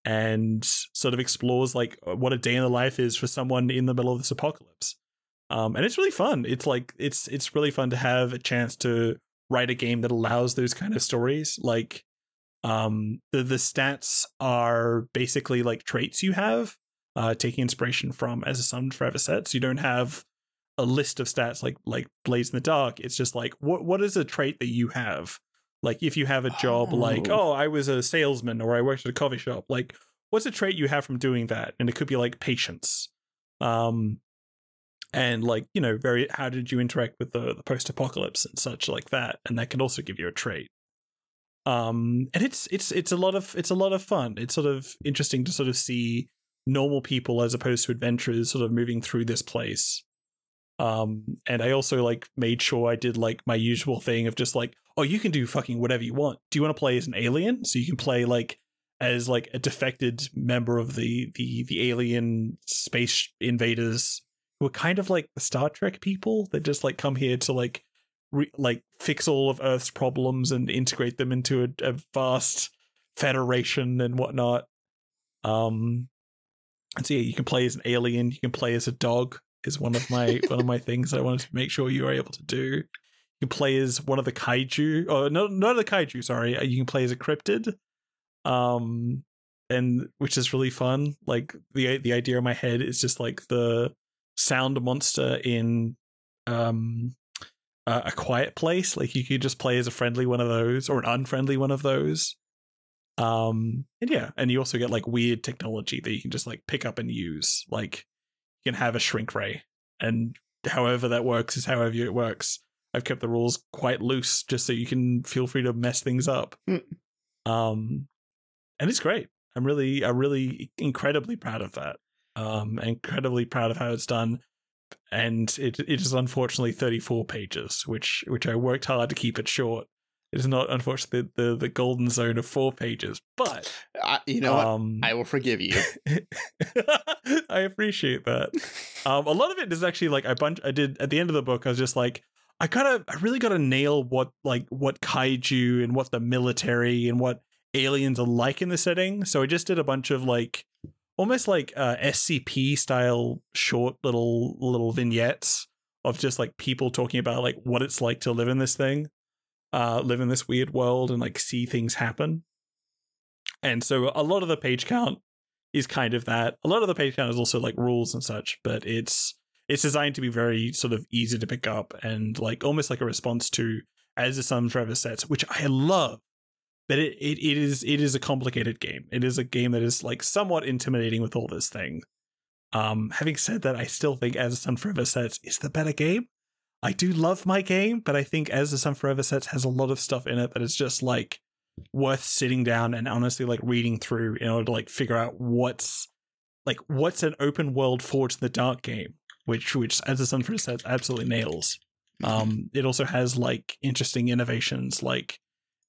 and sort of explores like what a day in the life is for someone in the middle of this apocalypse um and it's really fun. It's like it's it's really fun to have a chance to write a game that allows those kind of stories. Like um the the stats are basically like traits you have uh taking inspiration from as a sun forever sets you don't have a list of stats like like Blades in the Dark. It's just like what what is a trait that you have? Like if you have a job like Oh. oh i was a salesman or i worked at a coffee shop like what's a trait you have from doing that? And it could be like patience. Um and like you know very how did you interact with the, the post-apocalypse and such like that and that can also give you a trait. Um and it's it's it's a lot of it's a lot of fun. It's sort of interesting to sort of see normal people as opposed to adventurers sort of moving through this place. Um and i also like made sure i did like my usual thing of just like oh you can do fucking whatever you want. Do you want to play as an alien? So you can play like as like a defected member of the the the alien space invaders who are kind of like the star trek people that just like come here to like re- like fix all of earth's problems and integrate them into a, a vast federation and whatnot um And so yeah, you can play as an alien. You can play as a dog. Is one of my one of my things that I wanted to make sure you were able to do. You can play as one of the kaiju. Oh, no, not the kaiju. Sorry, uh, you can play as a cryptid. Um, and which is really fun. Like the the idea in my head is just like the sound monster in um uh, a quiet place. Like you could just play as a friendly one of those or an unfriendly one of those. Um, and yeah, and you also get like weird technology that you can just like pick up and use. Like you can have a shrink ray, and however that works is however it works. I've kept the rules quite loose just so you can feel free to mess things up. Mm. Um, and it's great. I'm really, I'm really incredibly proud of that. Um, incredibly proud of how it's done. And it it is unfortunately 34 pages, which which I worked hard to keep it short. It is not unfortunately the, the, the golden zone of four pages, but I, you know um? I will forgive you. I appreciate that. Um, a lot of it is actually like I bunch. I did at the end of the book. I was just like, I gotta, I really gotta nail what like what kaiju and what the military and what aliens are like in the setting. So I just did a bunch of like almost like uh, SCP style short little little vignettes of just like people talking about like what it's like to live in this thing, uh, live in this weird world and like see things happen. And so a lot of the page count is kind of that. A lot of the page count is also like rules and such, but it's it's designed to be very sort of easy to pick up and like almost like a response to as the sun forever sets, which I love. But it, it it is it is a complicated game. It is a game that is like somewhat intimidating with all this thing. Um, having said that, I still think As the Sun Forever Sets is the better game. I do love my game, but I think As the Sun Forever Sets has a lot of stuff in it that is just like worth sitting down and honestly like reading through in order to like figure out what's like what's an open world Forged in the Dark game, which which As the Sun Forever Sets absolutely nails. Um, it also has like interesting innovations like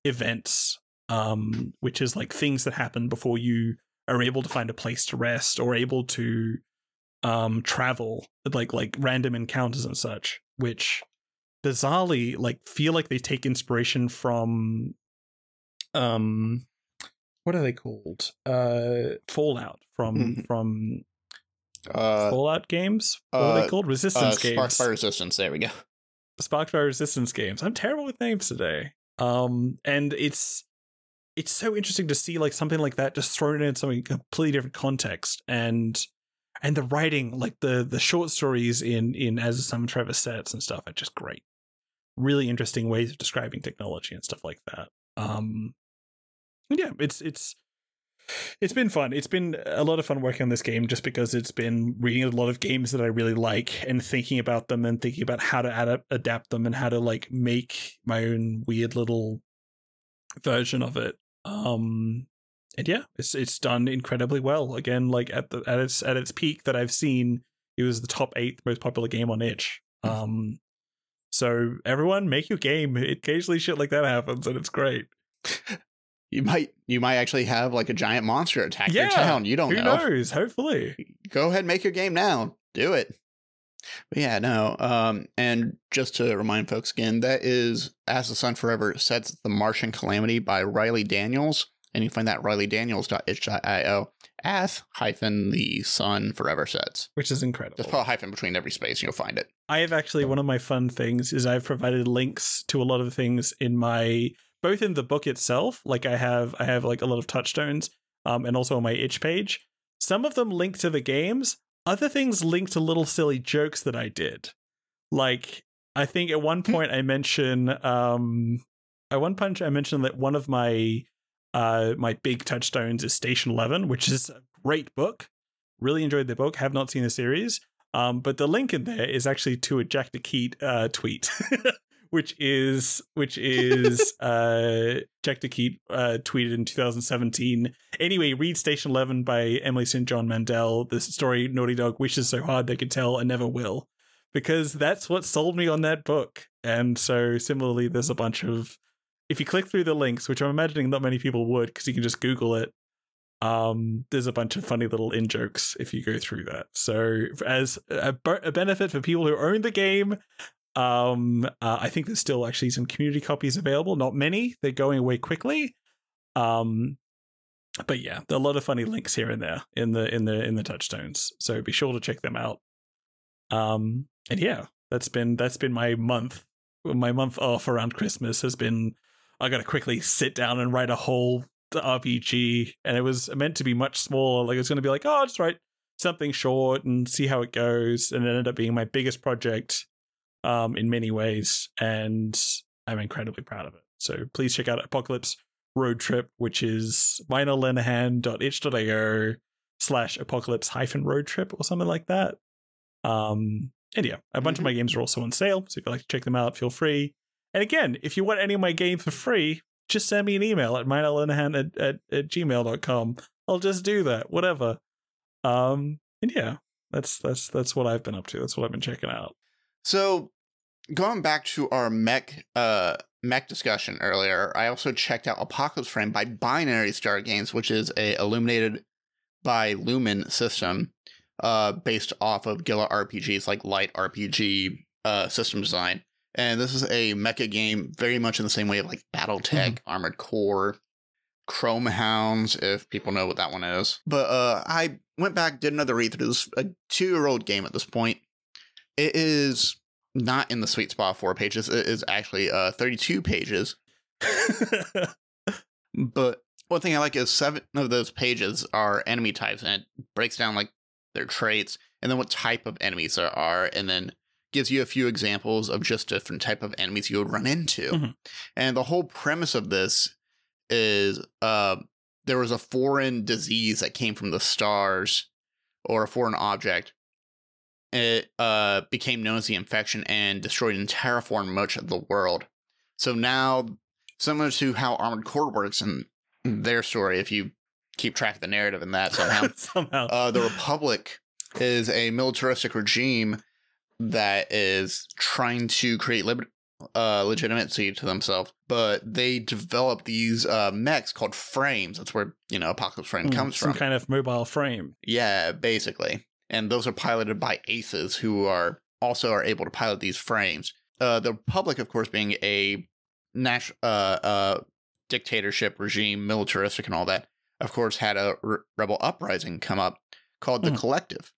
events, um, which is like things that happen before you are able to find a place to rest or able to um travel, like like random encounters and such, which bizarrely like feel like they take inspiration from um what are they called? Uh Fallout from Mhm. from Uh, Fallout games. What are they uh, called? uh, Resistance Spark games. Fire Resistance. There we go. Spark Fire Resistance games. I'm terrible with names today. Um, and it's it's so interesting to see like something like that just thrown in something completely different context and and the writing, like the the short stories in in As Sun Forever sets and stuff are just great. Really interesting ways of describing technology and stuff like that. Um, yeah, it's it's it's been fun. It's been a lot of fun working on this game just because it's been reading a lot of games that I really like and thinking about them and thinking about how to adapt, adapt them and how to like make my own weird little version of it. Um and yeah, it's it's done incredibly well. Again, like at the at its at its peak that I've seen, it was the top 8th most popular game on itch. Um so everyone make your game. Occasionally shit like that happens and it's great. You might you might actually have like a giant monster attack your town. You don't know. Who know. knows? Hopefully. Go ahead, and make your game now. Do it. But yeah, no. Um, and just to remind folks again, that is As the Sun Forever Sets the Martian Calamity by Riley Daniels. And you find that at rileydaniels.itch.io as hyphen the sun forever sets. Which is incredible. Just put a hyphen between every space and you'll find it. I have actually one of my fun things is I've provided links to a lot of things in my both in the book itself, like I have I have like a lot of touchstones, um, and also on my itch page. Some of them link to the games, other things link to little silly jokes that I did. Like I think at one point I mention um at one punch I mentioned that one of my uh my big touchstones is Station Eleven, which is a great book. Really enjoyed the book, have not seen the series. Um, but the link in there is actually to a Jack de Quidt uh, tweet, which is which is uh, Jack de Quidt uh, tweeted in 2017. Anyway, read Station Eleven by Emily St. John Mandel. The story Naughty Dog wishes so hard they could tell and never will, because that's what sold me on that book. And so similarly, there's a bunch of if you click through the links, which I'm imagining not many people would, because you can just Google it um there's a bunch of funny little in jokes if you go through that so as a, b- a benefit for people who own the game um uh, i think there's still actually some community copies available not many they're going away quickly um but yeah, there are a lot of funny links here and there in the in the in the touchstones. So be sure to check them out. Um, and yeah, that's been that's been my month. My month off around Christmas has been. I got to quickly sit down and write a whole RPG, and it was meant to be much smaller. Like it was going to be like, oh, I'll just write something short and see how it goes, and it ended up being my biggest project, um, in many ways, and I'm incredibly proud of it. So please check out Apocalypse Road Trip, which is vinyllenihan.itch.io slash apocalypse hyphen road trip or something like that. Um, and yeah, a bunch Mhm. of my games are also on sale. So if you'd like to check them out, feel free. And again, if you want any of my games for free, just send me an email at mineallenahan at, at, at gmail.com. I'll just do that, whatever. Um, and yeah, that's that's that's what I've been up to. That's what I've been checking out. So, going back to our mech uh mech discussion earlier, I also checked out Apocalypse Frame by Binary Star Games, which is a illuminated by Lumen system, uh, based off of Gila RPGs like light RPG uh system design. And this is a mecha game very much in the same way of like BattleTech, Armored Core, Chrome Hounds, if people know what that one is. But uh I went back, did another read through this a two year old game at this point. It is not in the sweet spot four pages. It is actually uh 32 pages. But one thing I like is seven of those pages are enemy types, and it breaks down like their traits and then what type of enemies there are, and then gives you a few examples of just different type of enemies you would run into. Mhm. And the whole premise of this is uh, there was a foreign disease that came from the stars or a foreign object. It uh, became known as the infection and destroyed and terraformed much of the world. So now, similar to how Armored Core works in their story, if you keep track of the narrative in that somehow, Somehow. uh, the Republic is a militaristic regime that is trying to create lib- uh, legitimacy to themselves, but they develop these uh, mechs called frames. That's where you know Apocalypse Frame Mm, comes some from. Some kind of mobile frame. Yeah, basically. And those are piloted by aces who are also are able to pilot these frames. Uh, the Republic, of course, being a national uh, uh, dictatorship regime, militaristic and all that, of course, had a re- rebel uprising come up called the Mhm. Collective.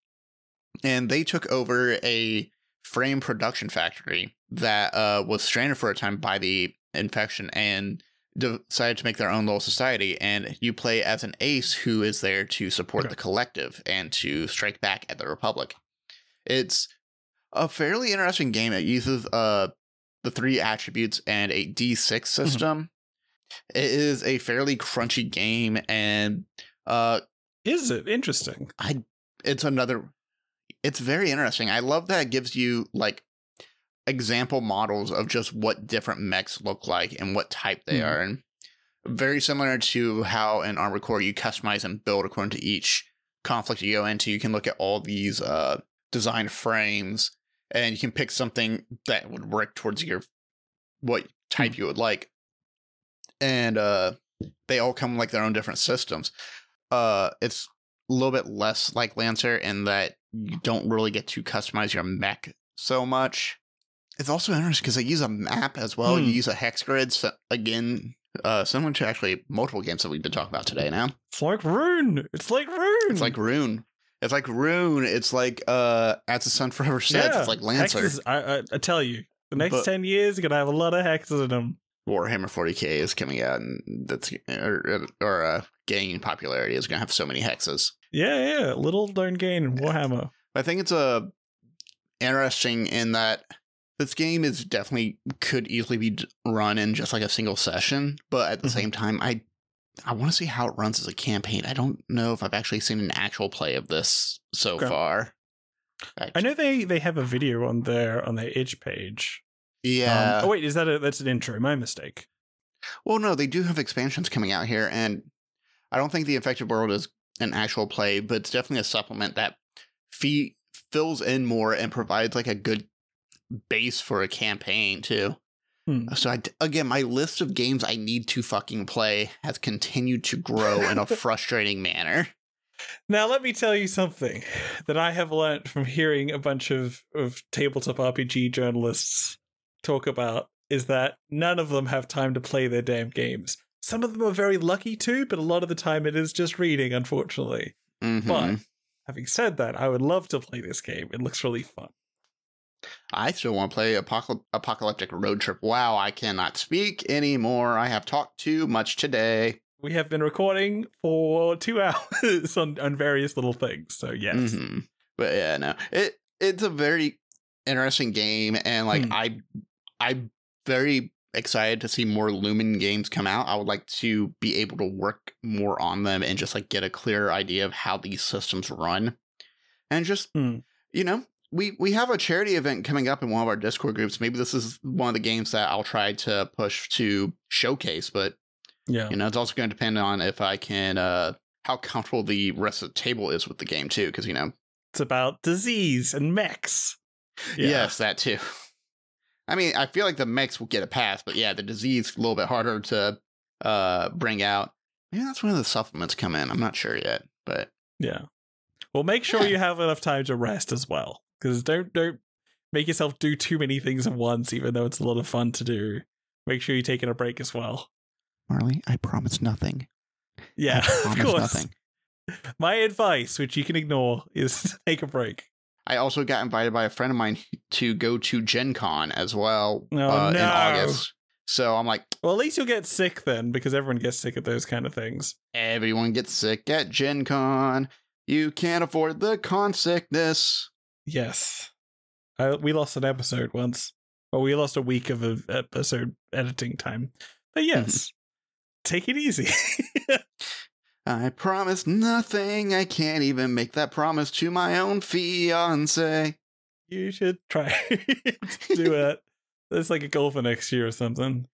And they took over a frame production factory that uh, was stranded for a time by the infection and decided to make their own little society and you play as an ace who is there to support Okay. the collective and to strike back at the republic it's a fairly interesting game it uses uh the three attributes and a d6 system it is a fairly crunchy game and uh Is it interesting? I it's another it's very interesting. I love that it gives you like example models of just what different mechs look like and what type they Mhm. are and very similar to how in Armored Core you customize and build according to each conflict you go into. You can look at all these uh design frames and you can pick something that would work towards your what type you would like. And uh they all come like their own different systems. Uh it's a little bit less like Lancer in that you don't really get to customize your mech so much. It's also interesting because they use a map as well. Hmm. You use a hex grid, so again, uh, similar to actually multiple games that we've been talking about today. Now It's like Rune. It's like Rune. it's like Rune. It's like Rune. It's like uh, as the sun forever says. It's like Lancer. Hexes, I, I, I tell you, the next But- 10 years, you're going to have a lot of hexes in them. Warhammer 40k is coming out, and that's or, or uh, gaining popularity. Is going to have so many hexes. Yeah, yeah. Little don't gain in Warhammer. I think it's a interesting in that this game is definitely could easily be run in just like a single session, but at the Mhm. same time, I I want to see how it runs as a campaign. I don't know if I've actually seen an actual play of this so Okay. far. I know they they have a video on their on their itch page. Um, Yeah. oh wait, is that a that's an intro? My mistake. Well, no, they do have expansions coming out here, and I don't think the Infected World is an actual play, but it's definitely a supplement that fee- fills in more and provides like a good base for a campaign too. Hmm. So I, again, my list of games I need to fucking play has continued to grow in a frustrating manner. Now let me tell you something that I have learned from hearing a bunch of of tabletop RPG journalists talk about is that none of them have time to play their damn games. some of them are very lucky too, but a lot of the time it is just reading, unfortunately. Mhm. But having said that, I would love to play this game. It looks really fun. I still want to play Apocal- Apocalyptic Road Trip. Wow, I cannot speak anymore. I have talked too much today. We have been recording for two hours on, on various little things. So yes. Mhm. But yeah, no, it it's a very interesting game, and like Hmm. I, I'm very excited to see more Lumen games come out. I would like to be able to work more on them and just like get a clearer idea of how these systems run, and just Hmm. you know. We, we have a charity event coming up in one of our Discord groups. Maybe this is one of the games that I'll try to push to showcase, but Yeah. you know, it's also going to depend on if I can, uh, how comfortable the rest of the table is with the game too. Because you know, It's about disease and mechs. Yeah. yes, that too. I mean, I feel like the mechs will get a pass, but yeah, the disease a little bit harder to uh bring out. Maybe that's when the supplements come in. I'm not sure yet, but Yeah. Well, make sure Yeah. you have enough time to rest as well, because don't don't make yourself do too many things at once, even though it's a lot of fun to do. Make sure you're taking a break as well. Marley, I promise nothing. Yeah, I of promise course. nothing. My advice, which you can ignore, is to take a break. I also got invited by a friend of mine to go to Gen Con as well Oh, uh, in. August. So I'm like, Well, at least you'll get sick then, because everyone gets sick at those kind of things. everyone gets sick at Gen Con. You can't afford the con sickness. Yes, I, we lost an episode once. Well, we lost a week of a episode editing time. But yes, take it easy. I promise nothing. I can't even make that promise to my own fiance. you should try to do it. There's like a goal for next year or something.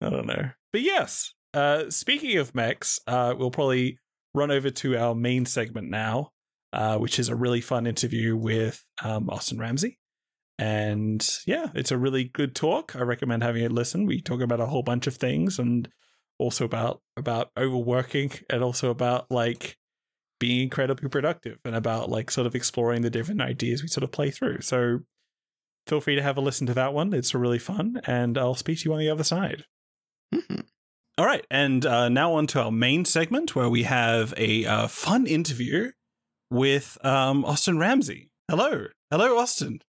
I don't know. But yes, uh, speaking of mechs, uh, we'll probably run over to our main segment now, uh, which is a really fun interview with um, Austin Ramsay. And yeah, it's a really good talk. I recommend having a listen. We talk about a whole bunch of things and also about about overworking and also about like being incredibly productive and about like sort of exploring the different ideas we sort of play through. So feel free to have a listen to that one. It's really fun, and I'll speak to you on the other side. Mhm. All right, and uh, now on to our main segment where we have a uh, fun interview with um, Austin Ramsay. Hello, hello, Austin.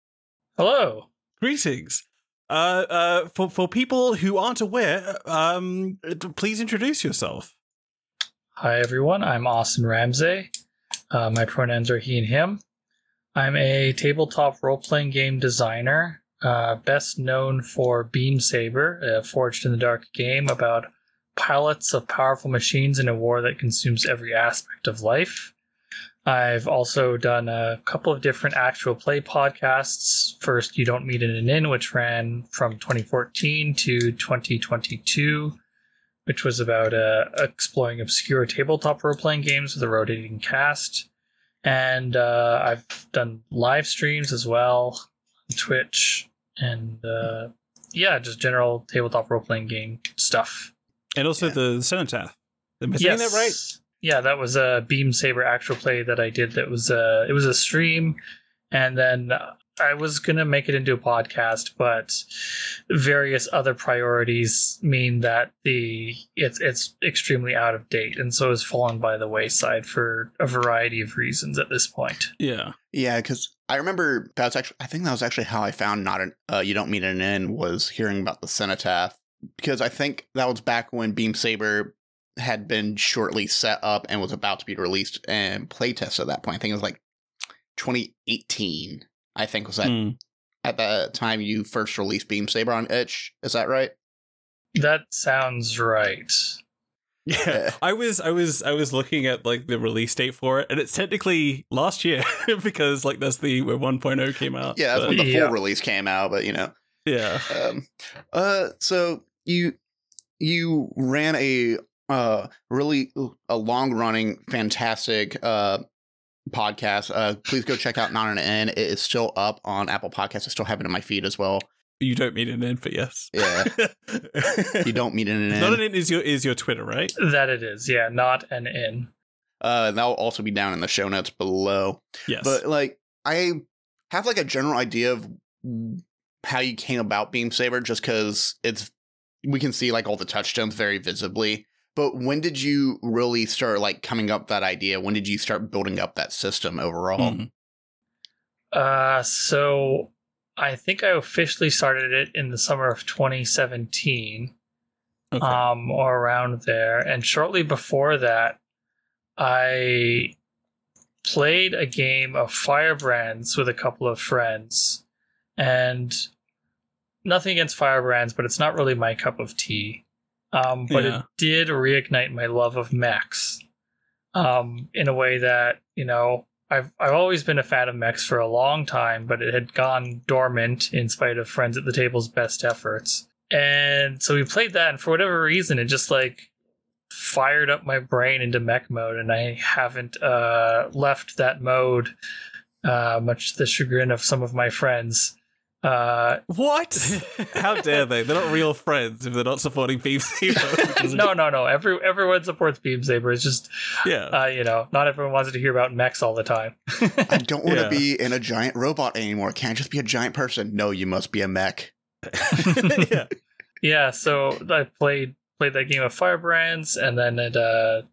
Hello. Greetings. Uh, uh, for for people who aren't aware, um, please introduce yourself. Hi, everyone. I'm Austin Ramsey. Uh, my pronouns are he and him. I'm a tabletop role playing game designer, uh, best known for Beam Saber, a Forged in the Dark game about pilots of powerful machines in a war that consumes every aspect of life. I've also done a couple of different actual play podcasts. First, You Don't Meet in an Inn, which ran from 2014 to 2022 which was about uh, exploring obscure tabletop role playing games with a rotating cast. And uh, I've done live streams as well on Twitch and uh, yeah, just general tabletop role playing game stuff. And also Yeah. the cenotaph. Am I saying that right? Yeah, that was a Beam Saber actual play that I did. That was a it was a stream, and then I was gonna make it into a podcast, but various other priorities mean that the it's it's extremely out of date, and so has fallen by the wayside for a variety of reasons at this point. Yeah. Yeah, because I remember that's actually I think that was actually how I found not an uh, you don't meet an end was hearing about the cenotaph because I think that was back when Beam Saber had been shortly set up and was about to be released and playtest at that point. I think it was like 2018. I think was that Mm. at the time you first released Beam Saber on itch. Is that right? That sounds right. Yeah, Yeah. I was, I was, I was looking at like the release date for it, and it's technically last year because like that's the where 1.0 came out. Yeah, that's but- when the Yeah. full release came out. But you know, yeah, um, uh, so you you ran a uh really a long running fantastic uh podcast. Uh, please go check out Not an N. It is still up on Apple Podcasts. I still have it in my feed as well. you don't mean an in, for yes, Yeah, you don't meet in an Not an N. in is your is your Twitter, right? That it is, yeah, not an in. Uh, that'll also be down in the show notes below. Yes, But like, I have like a general idea of how you came about Beam Saber, just because it's we can see like all the touchstones very visibly. But when did you really start like coming up that idea? When did you start building up that system overall? Mm. Uh, so I think I officially started it in the summer of 2017, Okay. um, or around there. And shortly before that, I played a game of Firebrands with a couple of friends, and nothing against Firebrands, but it's not really my cup of tea. Um, but Yeah. it did reignite my love of mechs, um, in a way that you know I've I've always been a fan of mechs for a long time, but it had gone dormant in spite of friends at the table's best efforts. And so we played that, and for whatever reason, it just like fired up my brain into mech mode, and I haven't uh, left that mode, uh, much to the chagrin of some of my friends. Uh, What? How dare they? They're not real friends if they're not supporting Beam Saber. no, no, no. Every everyone supports Beam Saber. It's just Yeah. uh, you know, not everyone wants to hear about mechs all the time. I don't want to Yeah. be in a giant robot anymore. Can't just be a giant person. No, you must be a mech. yeah. yeah, so I played played that game of Firebrands, and then it uh,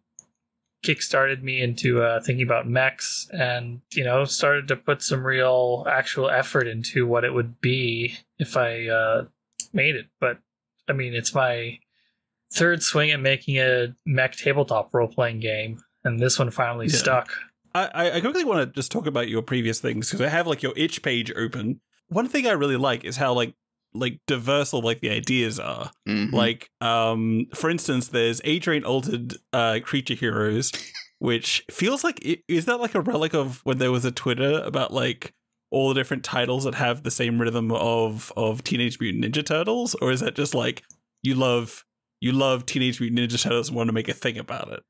kickstarted me into uh, thinking about mechs, and you know, started to put some real actual effort into what it would be if I uh, made it. But I mean, it's my third swing at making a mech tabletop role playing game, and this one finally Yeah. stuck. I, I- I quickly want to just talk about your previous things because I have like your itch page open. One thing I really like is how like like diverse all like the ideas are. Mhm. Like, um, for instance, there's Adrian altered uh creature heroes, which feels like is that like a relic of when there was a Twitter about like all the different titles that have the same rhythm of of Teenage Mutant Ninja Turtles, or is that just like you love you love Teenage Mutant Ninja Turtles and want to make a thing about it?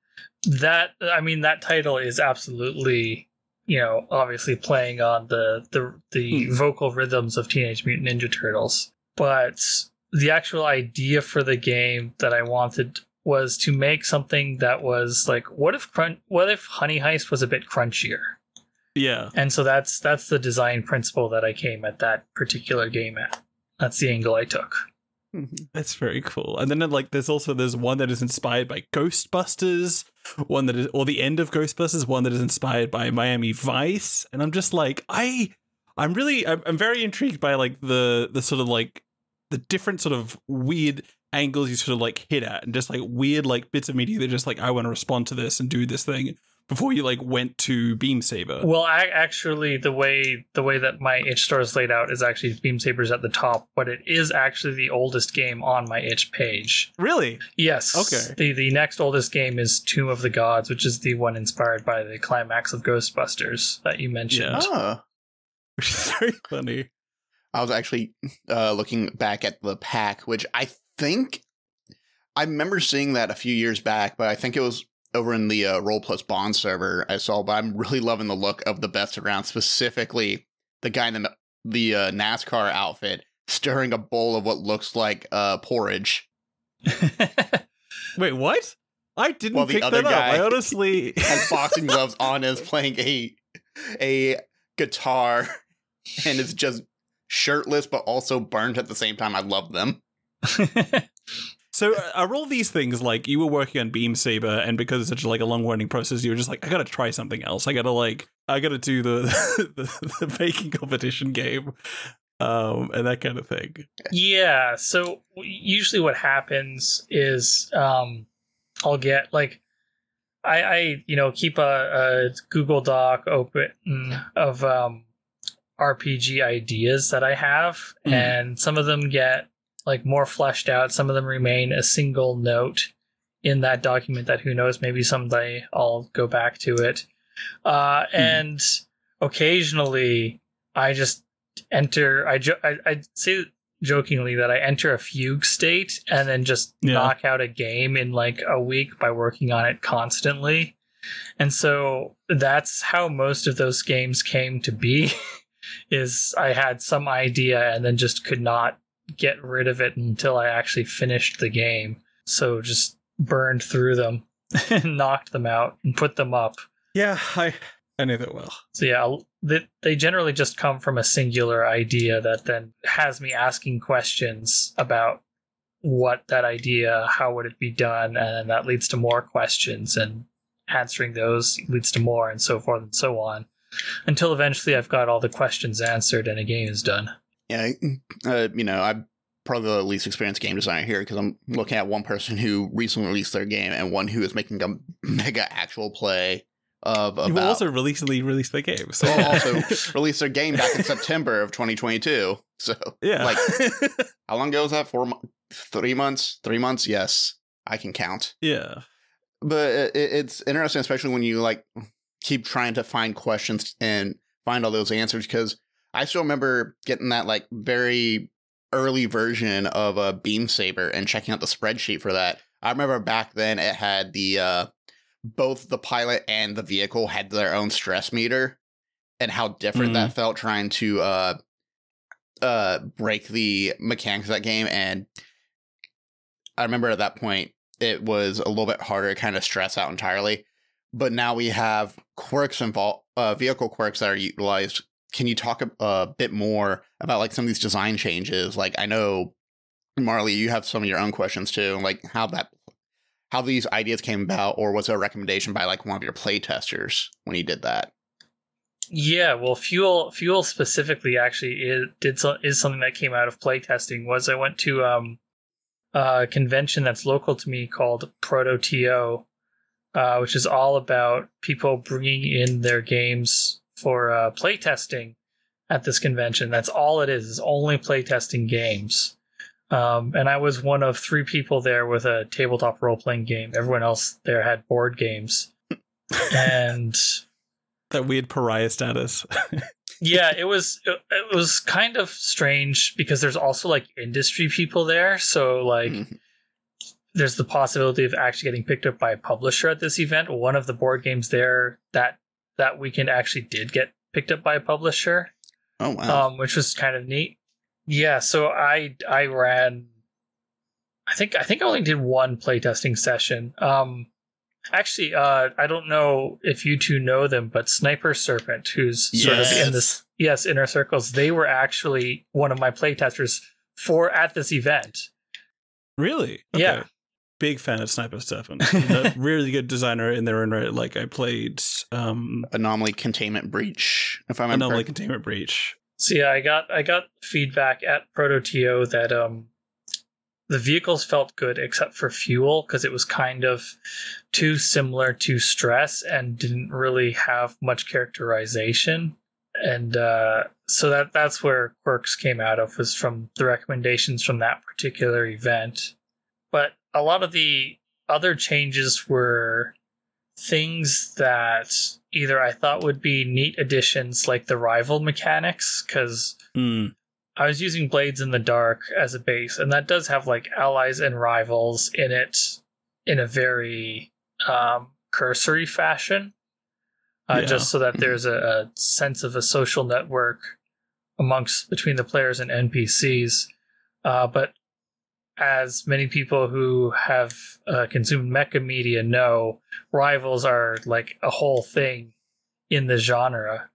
that i mean that title is absolutely you know obviously playing on the the the Hmm. vocal rhythms of teenage mutant ninja turtles but the actual idea for the game that i wanted was to make something that was like what if crunch what if honey heist was a bit crunchier Yeah. and so that's that's the design principle that i came at that particular game at that's the angle i took Mhm. That's very cool. And then like there's also there's one that is inspired by Ghostbusters, one that is or the end of Ghostbusters, one that is inspired by Miami Vice, and I'm just like I I'm really I'm, I'm very intrigued by like the the sort of like the different sort of weird angles you sort of like hit at and just like weird like bits of media that just like I want to respond to this and do this thing before you like went to Beam Saber. Well, I, actually, the way the way that my itch store is laid out is actually Beam Sabers at the top, but it is actually the oldest game on my itch page. really? Yes. Okay. The the next oldest game is Tomb of the Gods, which is the one inspired by the climax of Ghostbusters that you mentioned. Yeah. Ah. Which is very funny. I was actually uh, looking back at the pack, which I think I remember seeing that a few years back, but I think it was over in the uh, Roll Plus Bond server I saw. But I'm really loving the look of the best around, specifically the guy in the the uh, NASCAR outfit stirring a bowl of what looks like uh, porridge. Wait, what? I didn't Well, pick that up. I honestly Has boxing gloves on and is playing a a guitar and is just shirtless but also burnt at the same time. I love them. So uh, are all these things like you were working on Beam Saber, and because it's such like a long learning process, you were just like, I gotta try something else. I gotta like, I gotta do the the, the baking competition game, um, and that kind of thing. Yeah. So usually what happens is um, I'll get like I, I you know keep a, a Google Doc open of um, RPG ideas that I have, Mm. and some of them get like more fleshed out. Some of them remain a single note in that document that who knows maybe someday I'll go back to it. Uh, and occasionally I just enter. I jo- I, I say jokingly that I enter a fugue state and then just Yeah. knock out a game in like a week by working on it constantly. And so that's how most of those games came to be is I had some idea and then just could not get rid of it until I actually finished the game. So just burned through them and knocked them out and put them up. Yeah, I I know that well. So yeah, they, they generally just come from a singular idea that then has me asking questions about what that idea, how would it be done, and then that leads to more questions, and answering those leads to more, and so forth and so on, until eventually I've got all the questions answered and a game is done. Yeah, uh, you know, I'm probably the least experienced game designer here because I'm looking at one person who recently released their game and one who is making a mega actual play of about. You also recently released the game. So Well, also released their game back in September of 2022. So, yeah. like, how long ago was that? Four, mo- three months? Three months? Yes, I can count. yeah. But it, it- it's interesting, especially when you like keep trying to find questions and find all those answers. Because I still remember getting that like very early version of a Beam Saber and checking out the spreadsheet for that. I remember back then it had the uh, both the pilot and the vehicle had their own stress meter, and how different that felt trying to uh, uh, break the mechanics of that game. And I remember at that point it was a little bit harder to kind of stress out entirely. But now we have quirks involved, uh, vehicle quirks that are utilized. Can you talk a, a bit more about like some of these design changes? Like I know, Marley, you have some of your own questions too, like how that, how these ideas came about, or was it a recommendation by like one of your play testers when you did that? Yeah, well, fuel fuel specifically actually is, did so, is something that came out of playtesting. Was I went to um, a convention that's local to me called Proto TO, uh, which is all about people bringing in their games for uh, playtesting at this convention. That's all it is. Is only playtesting games. Um, and I was one of three people there with a tabletop role playing game. Everyone else there had board games, and that weird pariah status. yeah it was it, it was kind of strange because there's also like industry people there so like Mhm. there's the possibility of actually getting picked up by a publisher at this event one of the board games there that that weekend actually did get picked up by a publisher Oh wow! um, which was kind of neat. Yeah, so I I ran. I think I think I only did one playtesting session. Um, actually, uh, I don't know if you two know them, but Sniper Serpent, who's sort of in this yes inner circles, they were actually one of my playtesters for at this event. really? Yeah. Big fan of Sniper Stefan. Really good designer in their own right. Like I played um Anomaly Containment Breach, if I'm Anomaly correct. Containment Breach. So yeah, I got I got feedback at Proto TO that um the vehicles felt good except for fuel because it was kind of too similar to stress and didn't really have much characterization. And uh, so that that's where quirks came out of was from the recommendations from that particular event. But a lot of the other changes were things that either I thought would be neat additions like the rival mechanics because Mm. I was using Blades in the Dark as a base, and that does have like allies and rivals in it in a very um, cursory fashion, uh, Yeah. just so that there's a, a sense of a social network amongst between the players and NPCs. Uh, but as many people who have uh, consumed mecha media know, rivals are like a whole thing in the genre,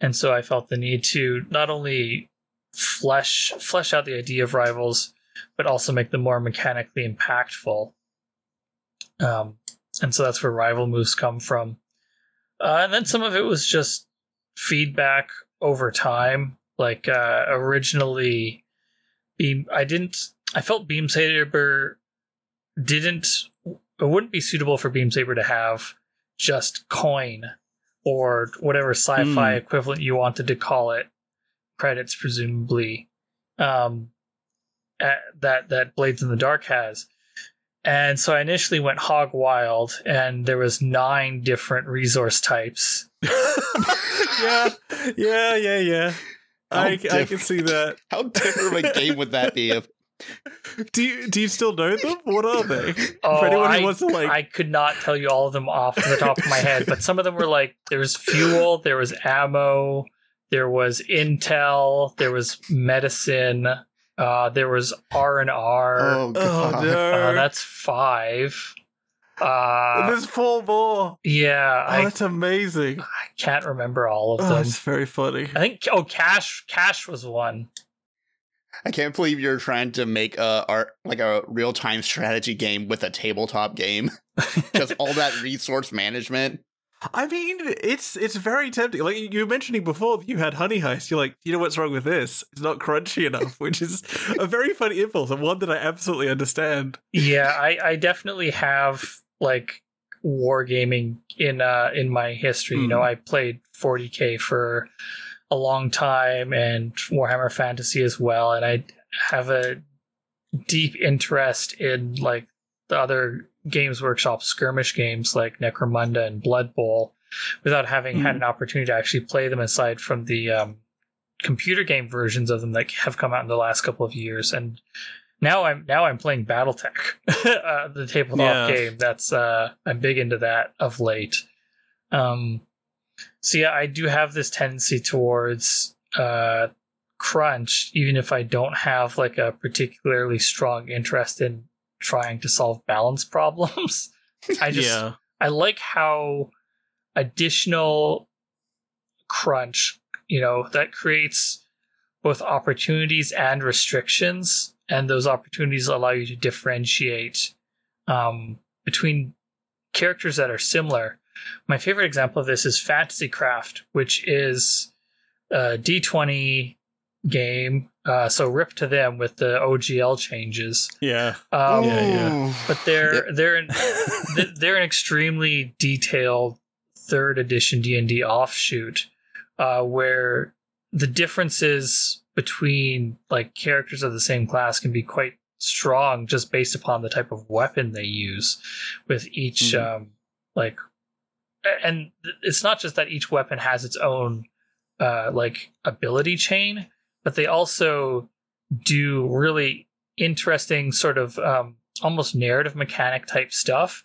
and so I felt the need to not only flesh flesh out the idea of rivals, but also make them more mechanically impactful. Um, and so that's where rival moves come from. Uh, and then some of it was just feedback over time. Like uh, originally, Beam, I didn't. I felt Beam Saber didn't. It wouldn't be suitable for Beam Saber to have just coin or whatever sci-fi Hmm. equivalent you wanted to call it credits presumably um at, that that blades in the dark has and so i initially went hog wild and there was nine different resource types yeah, yeah, yeah, yeah. How I, I can see that. How different of a game would that be? If Do you do you still know them? What are they? Oh, For anyone I- who wants to like, i could not tell you all of them off the top of my head but some of them were like there was fuel there was ammo there was intel there was medicine uh there was r and r oh oh god, no, uh, that's five uh there's four more. yeah Oh, I that's amazing. I can't remember all of Oh, them. it's very funny. I think oh Cash Cash was one. I can't believe you're trying to make a art like a real time strategy game with a tabletop game. Just all that resource management. I mean, it's it's very tempting. Like you were mentioning before, you had Honey Heist. You're like, you know what's wrong with this? It's not crunchy enough, which is a very funny impulse and one that I absolutely understand. Yeah, I, I definitely have like wargaming in uh in my history. You know, Mm. I played 40k for a long time and Warhammer Fantasy as well, and I have a deep interest in like the other Games Workshop skirmish games like Necromunda and Blood Bowl, without having had Mhm. an opportunity to actually play them aside from the um, computer game versions of them that have come out in the last couple of years. And now I'm now I'm playing BattleTech, uh, the tabletop Yeah. game. That's uh, I'm big into that of late. Um, so yeah, I do have this tendency towards uh, crunch, even if I don't have like a particularly strong interest in trying to solve balance problems. I just yeah, I like how additional crunch, you know, that creates both opportunities and restrictions, and those opportunities allow you to differentiate um, between characters that are similar. My favorite example of this is Fantasy Craft, which is a D20 game. Uh, so rip to them with the OGL changes. yeah. Um, Yeah, yeah. But they're they're an, they're an extremely detailed third edition D and D offshoot, uh, where the differences between like characters of the same class can be quite strong just based upon the type of weapon they use with each Mhm. um like a- and it's not just that each weapon has its own uh like ability chain but they also do really interesting sort of um almost narrative mechanic type stuff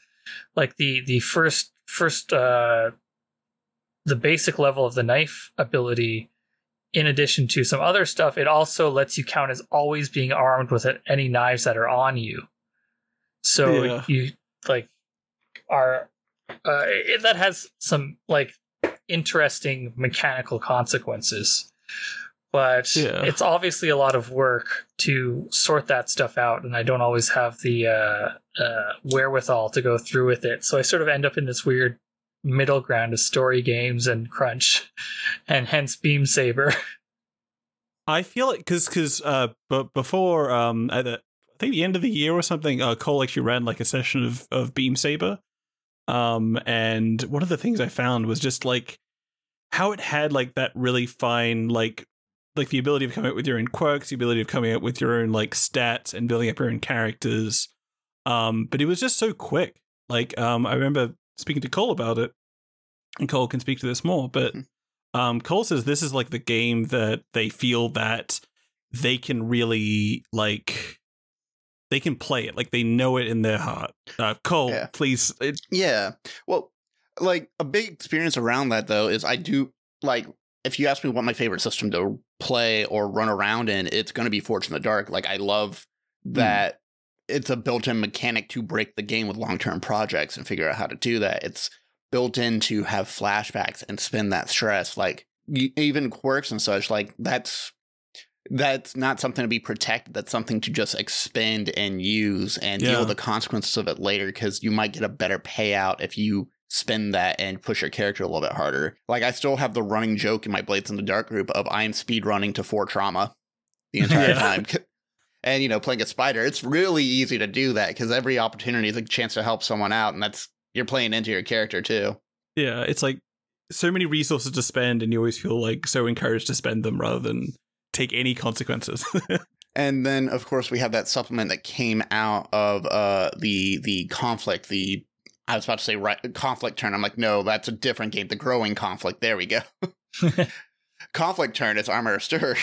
like the the first first uh the basic level of the knife ability in addition to some other stuff it also lets you count as always being armed with any knives that are on you so Yeah. you like are uh it, that has some like interesting mechanical consequences. But Yeah. it's obviously a lot of work to sort that stuff out and i don't always have the uh, uh, wherewithal to go through with it. So i sort of end up in this weird middle ground of story games and crunch and hence beam saber. I feel it because because uh, but before um, at the, I think the end of the year or something, uh, Cole actually ran like a session of of Beam Saber, um, and one of the things I found was just like how it had like that really fine like like the ability of coming up with your own quirks, the ability of coming up with your own like stats and building up your own characters. Um, but it was just so quick. Like um, I remember speaking to Cole about it, and Cole can speak to this more, but um, Cole says this is like the game that they feel that they can really like they can play it like they know it in their heart. Uh, Cole, Yeah. please. It, Yeah. Well, like a big experience around that though is I do like if you ask me what my favorite system to play or run around in, it's going to be Forged in the Dark. Like I love that it's a built-in mechanic to break the game with long-term projects and figure out how to do that. It's built in to have flashbacks and spin that stress. Like even quirks and such. Like that's that's not something to be protected. That's something to just expend and use and Yeah. deal with the consequences of it later because you might get a better payout if you spend that and push your character a little bit harder. Like I still have the running joke in my Blades in the Dark group of I'm speed running to four trauma the entire Yeah. time. And you know, playing a spider, it's really easy to do that because every opportunity is a chance to help someone out, and that's you're playing into your character too. yeah, it's like so many resources to spend, and you always feel like so encouraged to spend them rather than take any consequences. And then, of course, we have that supplement that came out of uh, the the conflict. The I was about to say right conflict turn. I'm like, no, that's a different game. The growing conflict. There we go. conflict turn is Armour Astir.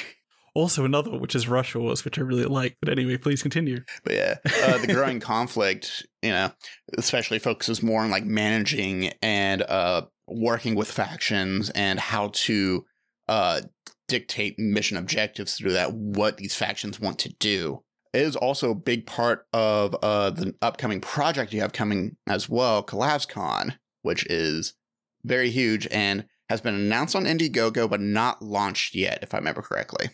also, another which is Rush Wars, which I really like. But anyway, please continue. But yeah, uh, the growing conflict, you know, especially focuses more on like managing and uh, working with factions and how to uh, dictate mission objectives through that, what these factions want to do. It is also a big part of uh, the upcoming project you have coming as well, CalazCon, which is very huge and has been announced on Indiegogo but not launched yet, if I remember correctly.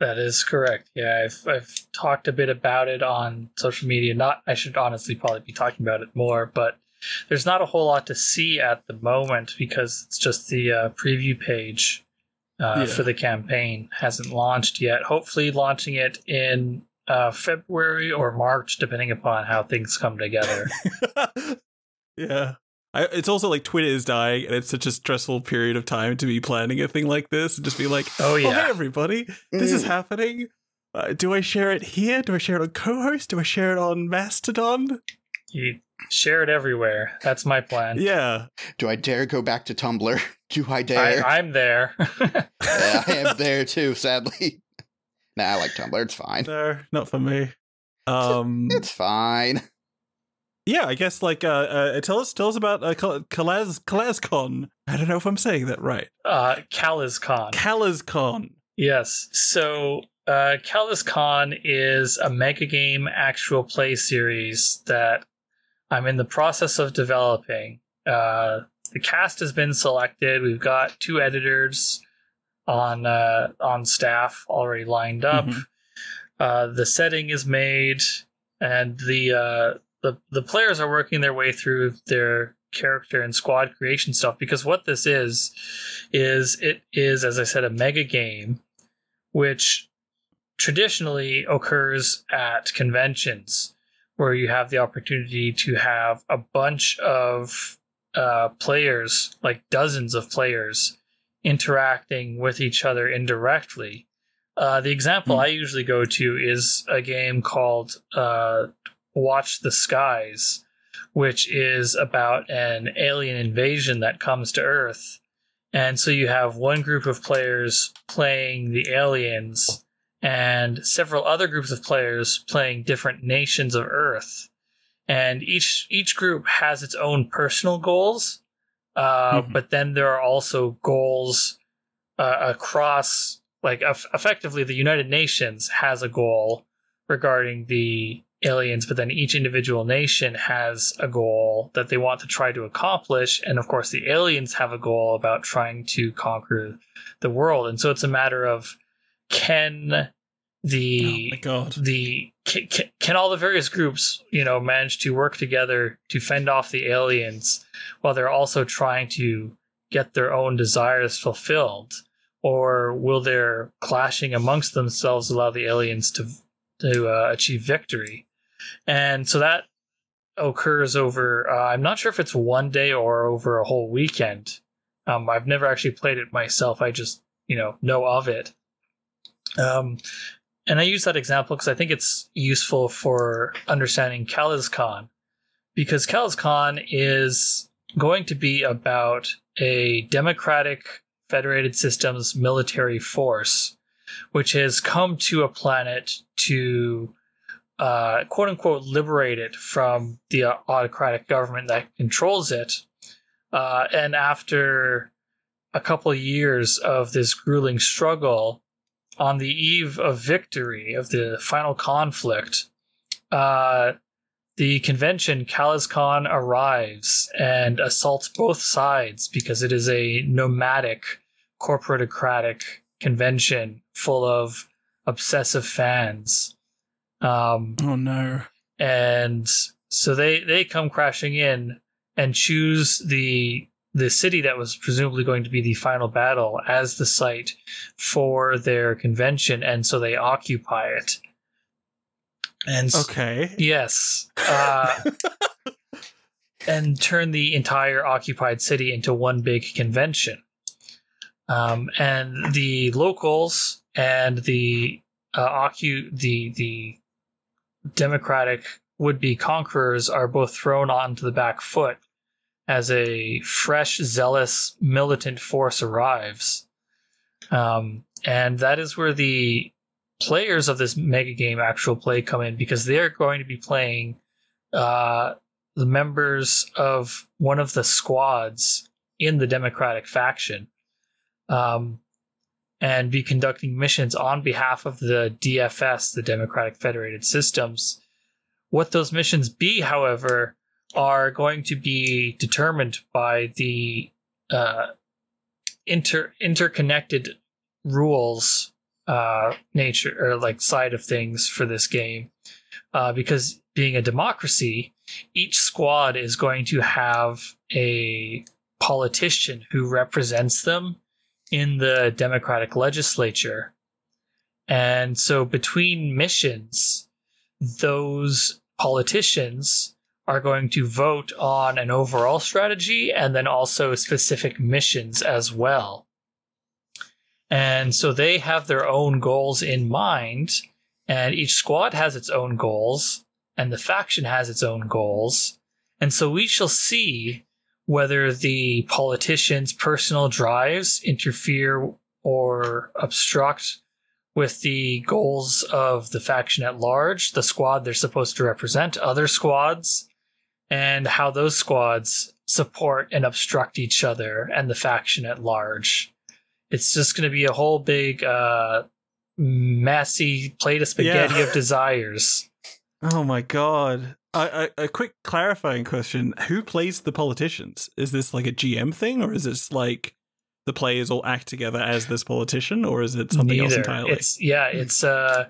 That is correct. Yeah, I've I've talked a bit about it on social media. Not I should honestly probably be talking about it more, but there's not a whole lot to see at the moment because it's just the uh, preview page uh, Yeah. for the campaign hasn't launched yet. Hopefully, launching it in uh, February or March, depending upon how things come together. yeah. I, it's also like Twitter is dying, and it's such a stressful period of time to be planning a thing like this and just be like, oh "Oh, hey yeah, everybody, this is Mm. happening. Uh, do I share it here? Do I share it on Cohost? Do I share it on Mastodon? you share it everywhere. That's my plan. Yeah, Do I dare go back to Tumblr? Do I I, dare? I'm there. Yeah, I am there too, sadly. Nah, I like Tumblr. It's fine. no, not for me. Um, It's fine. yeah, I guess like uh, uh tell us tell us about uh, Calaz CalazCon. I don't know if I'm saying that right. uh, CalazCon. CalazCon. Yes. So, uh, CalazCon is a mega game actual play series that I'm in the process of developing. Uh, the cast has been selected. We've got two editors on uh, on staff already lined up. Mhm. Uh, the setting is made, and the uh, the the players are working their way through their character and squad creation stuff. Because what this is is it is, as I said, a mega game, which traditionally occurs at conventions where you have the opportunity to have a bunch of uh, players, like dozens of players, interacting with each other indirectly. Uh, the example Hmm. I usually go to is a game called uh, Watch the Skies, which is about an alien invasion that comes to Earth. And so you have one group of players playing the aliens and several other groups of players playing different nations of Earth. And each each group has its own personal goals, uh, Mhm. but then there are also goals uh, across, like eff- effectively, the United Nations has a goal regarding the aliens, but then each individual nation has a goal that they want to try to accomplish. And of course, the aliens have a goal about trying to conquer the world. And so it's a matter of can Oh the my god. the can, can, can all the various groups you know manage to work together to fend off the aliens while they're also trying to get their own desires fulfilled. Or will their clashing amongst themselves allow the aliens to to uh, achieve victory? And so that occurs over uh, i'm not sure if it's one day or over a whole weekend. Um, i've never actually played it myself. I just you know know of it um, and I use that example because I think it's useful for understanding CalazCon, because CalazCon is going to be about a democratic federated systems military force, which has come to a planet to uh, quote unquote liberate it from the autocratic government that controls it. Uh, and after a couple years of this grueling struggle, on the eve of victory of the final conflict, uh, the convention CalazCon arrives and assaults both sides because it is a nomadic corporatocratic convention full of obsessive fans. Um, Oh no. and so they they come crashing in and choose the the city that was presumably going to be the final battle as the site for their convention and so they occupy it and Okay. yes uh, and turn the entire occupied city into one big convention um, and the locals and the uh, occu- the the democratic would-be conquerors are both thrown onto the back foot as a fresh, zealous, militant force arrives. Um, and that is where the players of this mega game actual play come in because they're going to be playing uh, the members of one of the squads in the Democratic faction um, and be conducting missions on behalf of the DFS, the Democratic Federated Systems. What those missions be, however, are going to be determined by the uh, inter interconnected rules uh, nature or like side of things for this game, uh, because being a democracy, each squad is going to have a politician who represents them in the democratic legislature. And so between missions, those politicians are going to vote on an overall strategy and then also specific missions as well. And so they have their own goals in mind, and each squad has its own goals, and the faction has its own goals. And so we shall see whether the politicians' personal drives interfere or obstruct with the goals of the faction at large, the squad they're supposed to represent, other squads, and how those squads support and obstruct each other and the faction at large. It's just going to be a whole big, uh, messy plate of spaghetti Yeah. of desires. Oh my god. A, quick clarifying question: Who plays the politicians? Is this like a GM thing, or is this like the players all act together as this politician, or is it something else entirely? It's yeah, it's uh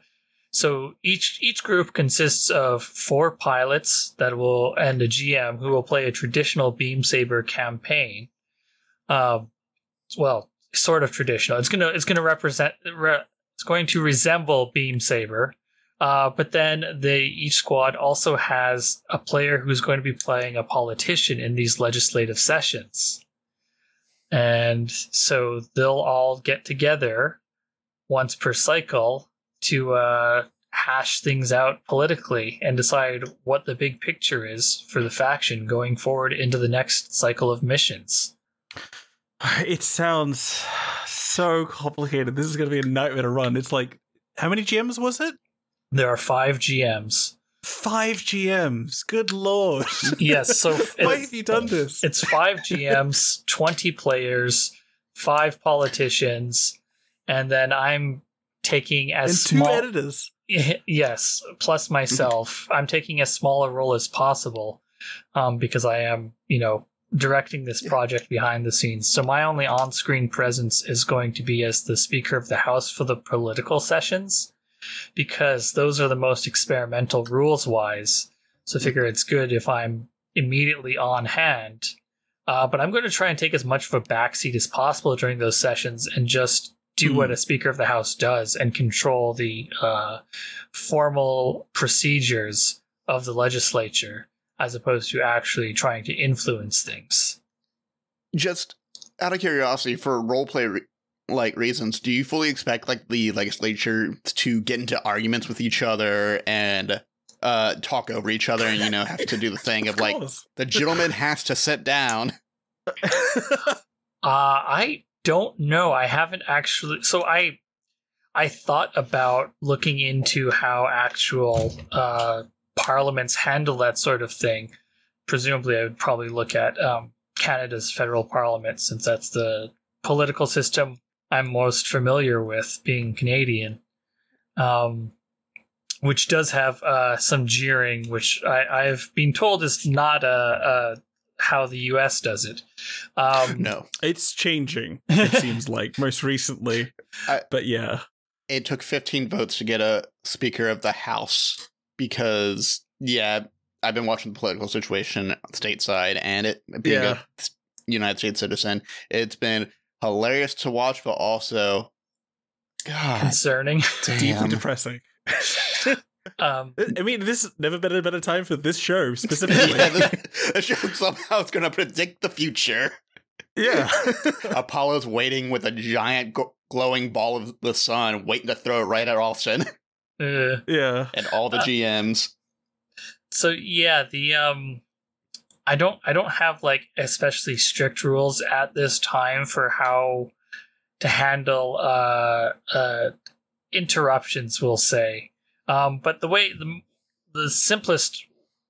so each each group consists of four pilots that will and a GM who will play a traditional beam saber campaign. Um well, sort of traditional. It's to it's to represent re, it's going to resemble beam saber. Uh, but then they each squad also has a player who's going to be playing a politician in these legislative sessions. And so they'll all get together once per cycle to uh, hash things out politically and decide what the big picture is for the faction going forward into the next cycle of missions. It sounds so complicated. This is going to be a nightmare to run. It's like how many GMs was it? There are five GMs. Five GMs. Good lord. Yes, so Why have you done this? it's five GMs, 20 players, five politicians, and then I'm taking and as two small. editors. yes, plus myself. I'm taking as small a role as possible um, because I am, you know, directing this project behind the scenes. So my only on screen presence is going to be as the Speaker of the House for the political sessions because those are the most experimental rules wise. So I figure it's good if I'm immediately on hand. Uh, but I'm going to try and take as much of a backseat as possible during those sessions and just do what Hmm. a Speaker of the House does and control the uh, formal procedures of the legislature as opposed to actually trying to influence things. Just out of curiosity, for roleplay re- like reasons, do you fully expect like the legislature to get into arguments with each other and uh talk over each other and you know have to do the thing of, like the gentleman has to sit down? Uh, I don't know. I haven't actually. So I, I thought about looking into how actual uh, parliaments handle that sort of thing. Presumably, I would probably look at um, Canada's federal parliament, since that's the political system I'm most familiar with, being Canadian. Um, which does have uh, some jeering, which I, I've been told is not a how the U.S. does it. Um, No. it's changing. It seems like most recently, I- but yeah. It took 15 votes to get a Speaker of the House because, yeah, I've been watching the political situation stateside, and it being Yeah. a United States citizen, it's been hilarious to watch, but also, God concerning. Deeply depressing. Um, I mean, this never been a better time for this show specifically. yeah, the, the show somehow is going to predict the future. yeah. Apollo's waiting with a giant gl- glowing ball of the sun, waiting to throw it right at Austin uh, yeah. and all the Uh, GMs. so yeah, the um, I don't I don't have like especially strict rules at this time for how to handle uh uh interruptions. We'll say, um, but the way the the simplest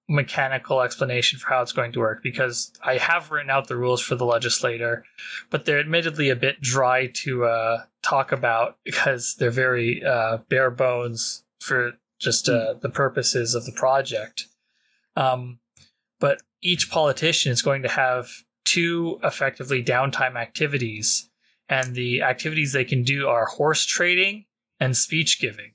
mechanical explanation for how it's going to work because I have written out the rules for the legislator, but they're admittedly a bit dry to uh, talk about because they're very uh, bare bones for just uh, the purposes of the project. Um, but each politician is going to have two effectively downtime activities, and the activities they can do are horse trading and speech giving.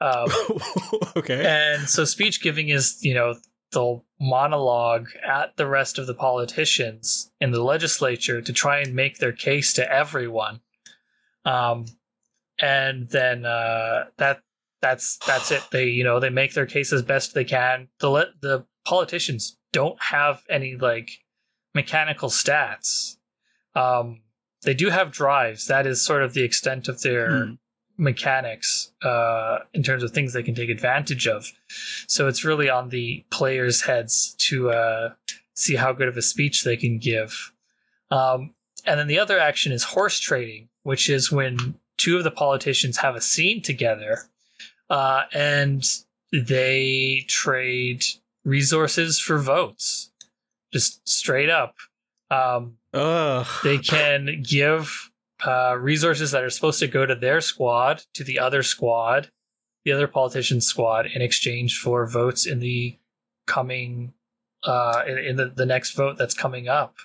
Um, okay. and so speech giving is, you know, the monologue at the rest of the politicians in the legislature to try and make their case to everyone. Um, and then uh, that that's that's it. They you know they make their case as best they can. The le- the politicians don't have any like mechanical stats. Um, they do have drives. That is sort of the extent of their Hmm. Mechanics uh, in terms of things they can take advantage of. So it's really on the players' heads to uh, see how good of a speech they can give. Um, and then the other action is horse trading, which is when two of the politicians have a scene together uh, and they trade resources for votes, just straight up. Um, they can give uh, resources that are supposed to go to their squad to the other squad, the other politician's squad, in exchange for votes in the coming uh, in, in the, the next vote that's coming up.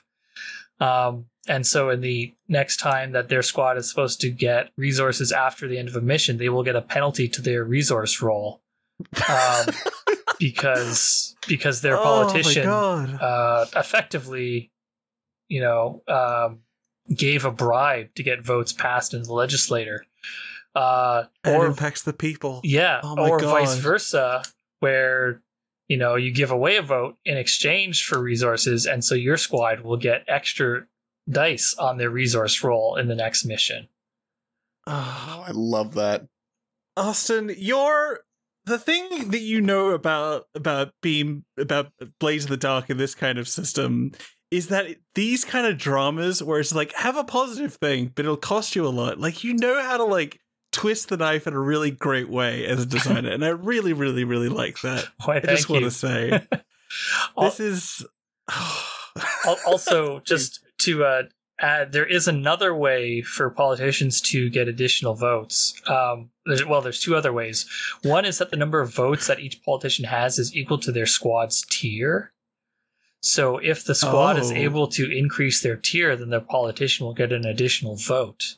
Um, and so, in the next time that their squad is supposed to get resources after the end of a mission, they will get a penalty to their resource roll um, because because their politician Oh my uh, effectively, you know, um, gave a bribe to get votes passed in the legislature. Uh, it or impacts the people. yeah, Oh my or vice versa, where you know you give away a vote in exchange for resources, and so your squad will get extra dice on their resource roll in the next mission. Oh, I love that. Austin, you're the thing that you know about about Beam about Blades in the Dark in this kind of system is that these kind of dramas where it's like have a positive thing, but it'll cost you a lot. Like you know how to like twist the knife in a really great way as a designer, and I really, really, really like that. Why? I just want to say this is. Also, just to uh, add, there is another way for politicians to get additional votes. Um, there's, well, there's two other ways. One is that the number of votes that each politician has is equal to their squad's tier. So if the squad is Oh. able to increase their tier, then their politician will get an additional vote.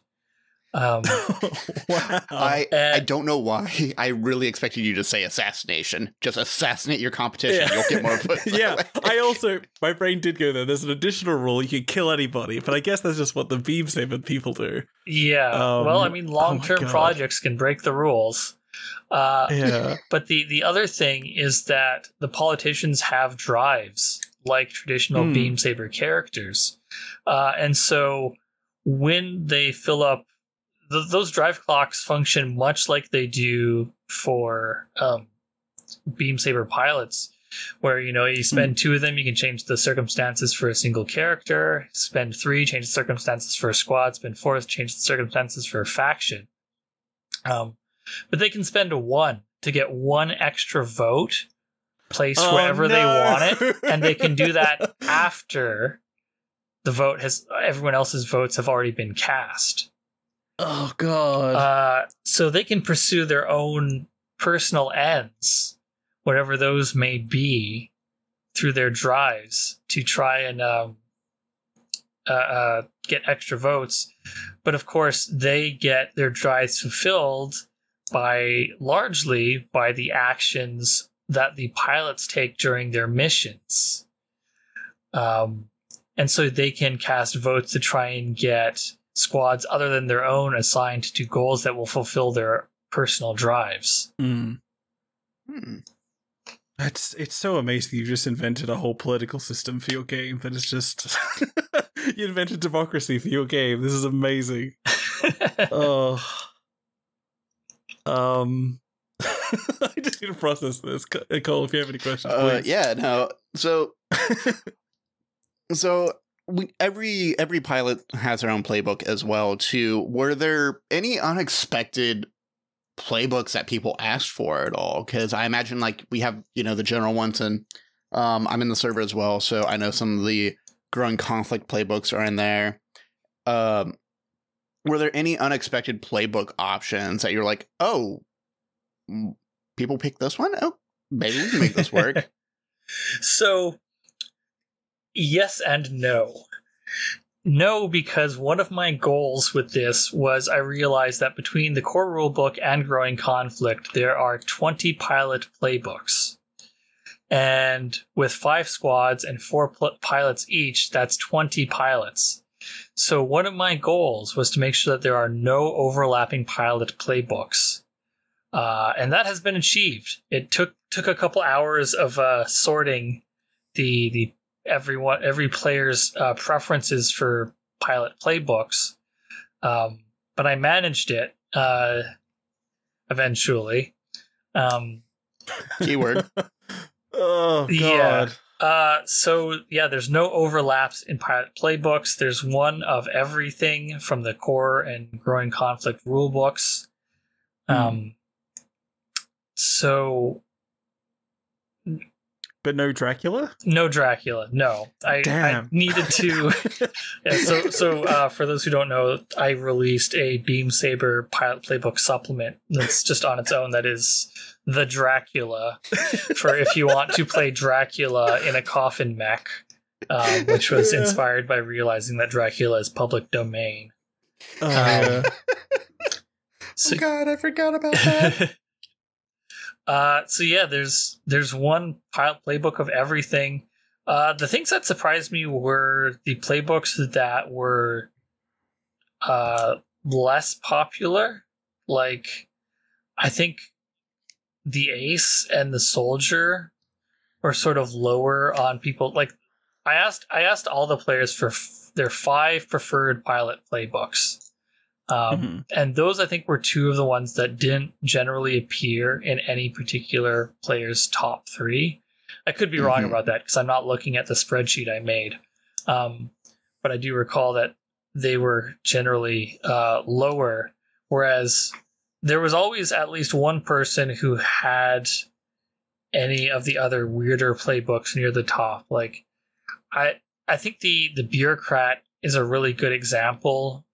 Um, wow. I Uh, I don't know why. I really expected you to say assassination. Just assassinate your competition. Yeah. You'll get more votes. yeah. I also my brain did go there. There's an additional rule you can kill anybody, but I guess that's just what the beam saber people do. yeah. Um, well, I mean, oh long-term God. projects can break the rules. Uh, Yeah. But the the other thing is that the politicians have drives like traditional Hmm. beam saber characters, uh, and so when they fill up, th- those drive clocks function much like they do for um, beam saber pilots. Where you know you spend two of them, you can change the circumstances for a single character. Spend three, change the circumstances for a squad. Spend four, change the circumstances for a faction. Um, but they can spend one to get one extra vote placed Oh, wherever they want it, and they can do that after the vote has everyone else's votes have already been cast. Oh god. Uh, so they can pursue their own personal ends, whatever those may be, through their drives to try and um, uh, uh, get extra votes. But of course, they get their drives fulfilled by largely by the actions that the pilots take during their missions. Um, and so they can cast votes to try and get squads other than their own assigned to goals that will fulfill their personal drives. Mm. Hmm. That's it's so amazing you just invented a whole political system for your game that is just you invented democracy for your game. This is amazing. Oh. Um I just need to process this. Cole, if you have any questions, Uh, please. yeah, no. So, so we, every every pilot has their own playbook as well. Too. Were there any unexpected playbooks that people asked for at all? Because I imagine like we have you know the general ones, and um, I'm in the server as well, so I know some of the growing conflict playbooks are in there. Um, were there any unexpected playbook options that you're like, oh, people pick this one? Oh, maybe we can make this work. so, yes and no. no, because one of my goals with this was I realized that between the core rulebook and Growing Conflict, there are 20 pilot playbooks. And with five squads and four pl- pilots each, that's 20 pilots. So one of my goals was to make sure that there are no overlapping pilot playbooks. Uh, and that has been achieved. It took took a couple hours of uh, sorting the the everyone every player's uh, preferences for pilot playbooks, um, but I managed it uh, eventually. Um, Keyword. oh god. Yeah. uh, so yeah, there's no overlaps in pilot playbooks. There's one of everything from the core and growing conflict rule books. Um, so But no Dracula? no Dracula. No, I, I needed to. Yeah, so, so uh, for those who don't know, I released a Beam Saber pilot playbook supplement that's just on its own. That is the Dracula for if you want to play Dracula in a coffin mech, um, which was Yeah. inspired by realizing that Dracula is public domain. Oh, yeah. So, oh God, I forgot about that. Uh, so yeah, there's there's one pilot playbook of everything. Uh, the things that surprised me were the playbooks that were uh, less popular. Like, I think the ace and the soldier were sort of lower on people. Like, I asked I asked all the players for f- their five preferred pilot playbooks. Um, Mhm. and those I think were two of the ones that didn't generally appear in any particular player's top three. I could be wrong Mhm. about that because I'm not looking at the spreadsheet I made, um, but I do recall that they were generally uh, lower. Whereas there was always at least one person who had any of the other weirder playbooks near the top. Like I, I think the the bureaucrat is a really good example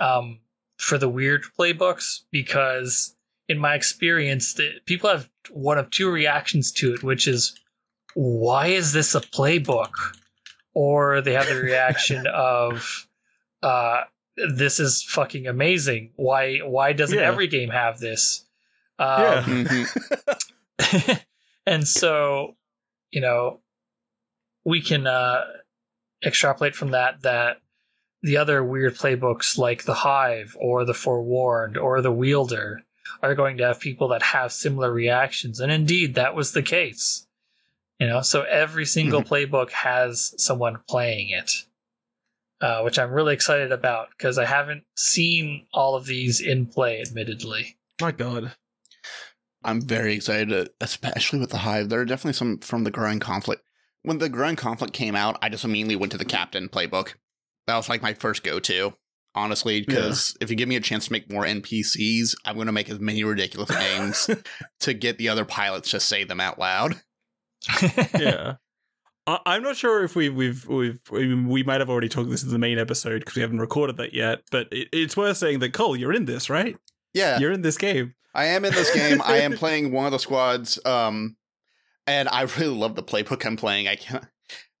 um, for the weird playbooks because in my experience the, people have one of two reactions to it which is why is this a playbook or they have the reaction of uh, this is fucking amazing why why doesn't Yeah. every game have this um, Yeah. Mhm. and so you know we can uh extrapolate from that that the other weird playbooks like the hive or the forewarned or the wielder are going to have people that have similar reactions and indeed that was the case you know so every single playbook has someone playing it uh, which i'm really excited about because i haven't seen all of these in play admittedly My god. I'm very excited, especially with the Hive. There are definitely some from the Growing Conflict. When the Growing Conflict came out, I just immediately went to the Captain playbook. That was like my first go to, honestly, because if you give me a chance to make more NPCs, I'm going to make as many ridiculous names to get the other pilots to say them out loud. yeah. I- I'm not sure if we've we've we've we we might have already talked this in the main episode because we haven't recorded that yet. But it, it's worth saying that Cole, you're in this, right? Yeah, You're in this game. I am in this game. I am playing one of the squads, um, and I really love the playbook I'm playing. I can't.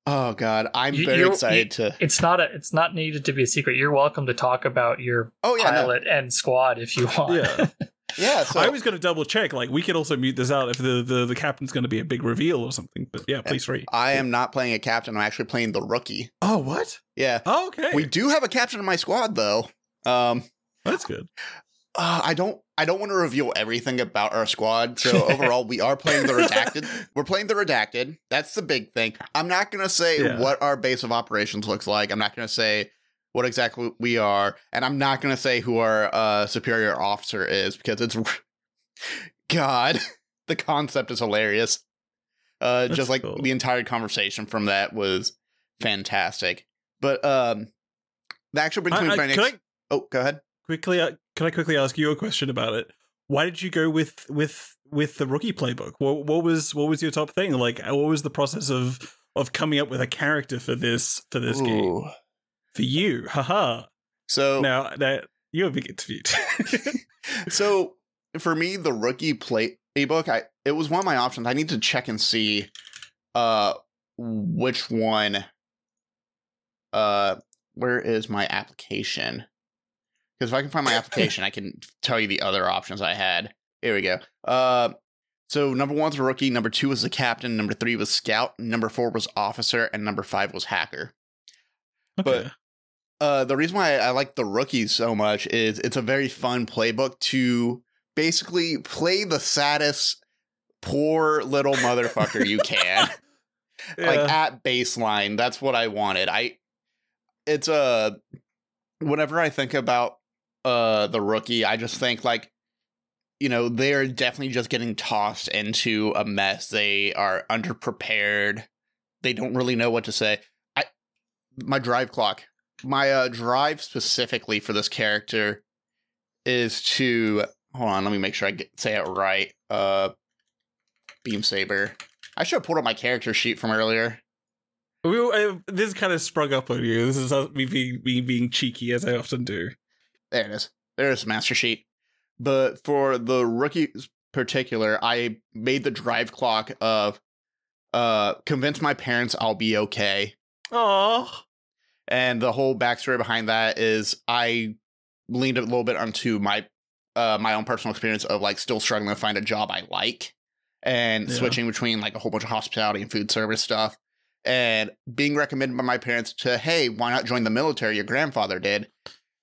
Oh God, I'm You- very you're- excited to. it's not a it's not needed to be a secret. You're welcome to talk about your Oh yeah, no. pilot and squad if you want. Yeah. yeah. So I was going to double check. Like, we could also mute this out if the the, the captain's going to be a big reveal or something. But yeah, please free. I am not playing a captain. I'm actually playing the rookie. Oh, what? Yeah, Oh, okay. we do have a captain in my squad though. Um, That's good. uh, I don't. I don't want to reveal everything about our squad. So overall, we are playing the redacted. We're playing the redacted. That's the big thing. I'm not gonna say Yeah. what our base of operations looks like. I'm not gonna say what exactly we are, and I'm not gonna say who our uh, superior officer is because it's. God, the concept is hilarious. Uh, just like cool. the entire conversation from that was fantastic. But um, the actual between I, I, can I oh, go ahead. Quickly? Uh, can I quickly ask you a question about it? Why did you go with with with the rookie playbook? What what was what was your top thing? Like, what was the process of of coming up with a character for this for this game for you? Haha. So Now that you're a big interviewed. so for me, the rookie playbook, I it was one of my options. I need to check and see uh which one uh where is my application? Because if I can find my application, I can tell you the other options I had. Here we go. Uh, so number one's rookie, number two was the captain, number three was scout, number four was officer, and number five was hacker. Okay. Uh, the reason why I, I like the rookies so much is it's a very fun playbook to basically play the saddest poor little motherfucker you can. like at baseline that's what i wanted i it's a whenever i think about uh the rookie i just think like you know they're definitely just getting tossed into a mess they are underprepared they don't really know what to say i my drive clock my uh drive specifically for this character is to hold on let me make sure i get, say it right uh beam saber I should have pulled up my character sheet from earlier. We, uh, this kind of sprung up on you. This is me being, me being cheeky, as I often do. There it is. There's master sheet. But for the rookies particular, I made the drive clock of uh convince my parents I'll be okay. Oh, And the whole backstory behind that is I leaned a little bit onto my uh my own personal experience of like still struggling to find a job I like and Yeah. switching between like a whole bunch of hospitality and food service stuff and being recommended by my parents to hey why not join the military your grandfather did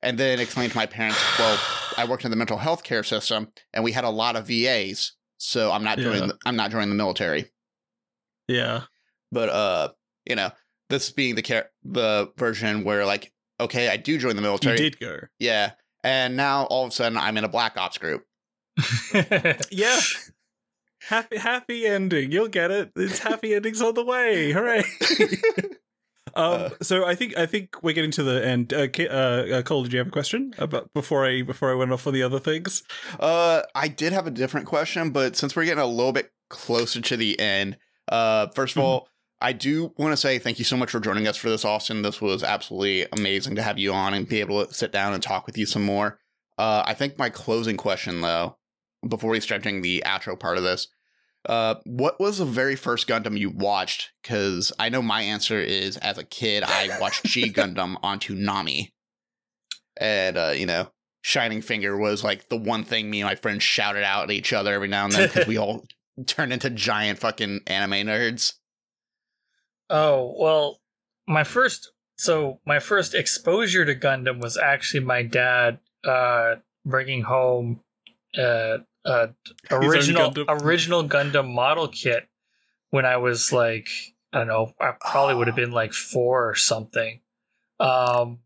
and then explained to my parents well I worked in the mental health care system and we had a lot of VAs so I'm not Yeah. joining the, I'm not joining the military yeah. but uh you know this being the care the version where like okay I do join the You military did go. yeah and now all of a sudden I'm in a black ops group Yeah. Happy, happy ending. You'll get it. It's happy endings on the way. Hooray! Um, Uh. so I think I think we're getting to the end. Uh, uh, uh, Cole, did you have a question about before I before I went off on the other things? uh I did have a different question but since we're getting a little bit closer to the end uh first of Mhm. all I do want to say thank you so much for joining us for this, Austin. This was absolutely amazing to have you on and be able to sit down and talk with you some more. Uh, I think my closing question, though, before we start doing the outro part of this, uh, what was the very first Gundam you watched? Because I know my answer is as a kid, I watched G Gundam on Toonami. And, uh, you know, Shining Finger was like the one thing me and my friends shouted out at each other every now and then because we all turned into giant fucking anime nerds. Oh, well, my first so my first exposure to Gundam was actually my dad uh bringing home uh uh original Gundam. original Gundam model kit when I was like I don't know, I probably would have been like 4 or something. Um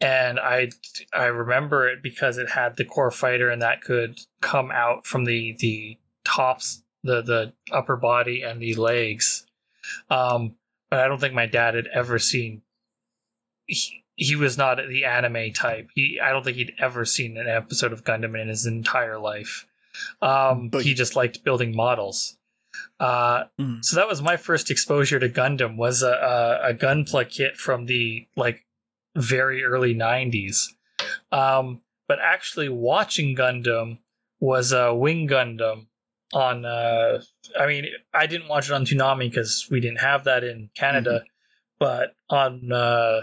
and I I remember it because it had the core fighter and that could come out from the the tops the the upper body and the legs. Um but I don't think my dad had ever seen. He, he was not the anime type. He, I don't think he'd ever seen an episode of Gundam in his entire life. Um, But- he just liked building models. Uh, Mm. so that was my first exposure to Gundam. Was a, a, a Gunpla kit from the like very early '90s. Um, but actually, watching Gundam was a Wing Gundam on uh I mean I didn't watch it on Toonami because we didn't have that in Canada, but on uh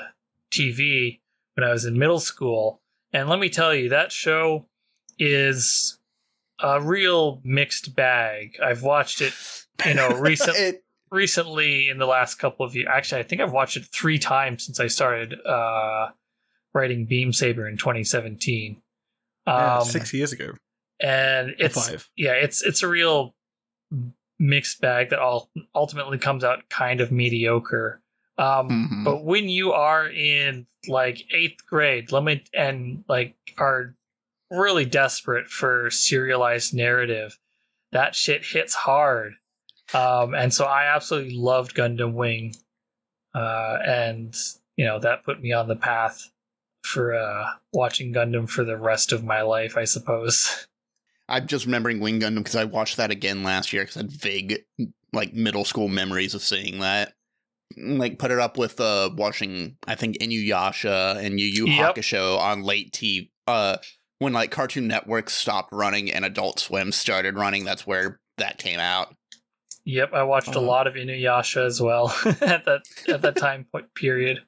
TV when I was in middle school. And let me tell you, that show is a real mixed bag. I've watched it, you know, recent It- recently in the last couple of years. Actually, I think I've watched it three times since I started uh writing Beam Saber in 2017. Yeah, Um, six years ago. and it's five. yeah, it's it's a real mixed bag that all ultimately comes out kind of mediocre. Um, Mhm. But when you are in like eighth grade, let me and like are really desperate for serialized narrative, that shit hits hard. Um, and so I absolutely loved Gundam Wing, uh, and you know that put me on the path for uh, watching Gundam for the rest of my life, I suppose. I'm just remembering Wing Gundam because I watched that again last year because I had vague, like, middle school memories of seeing that. Like, put it up with uh, watching, I think, Inuyasha and Yu Yu Yep. Hakusho on late TV. Uh, when, like, Cartoon Network stopped running and Adult Swim started running, that's where that came out. Yep, I watched a Uh-huh. lot of Inuyasha as well at that at that time point period.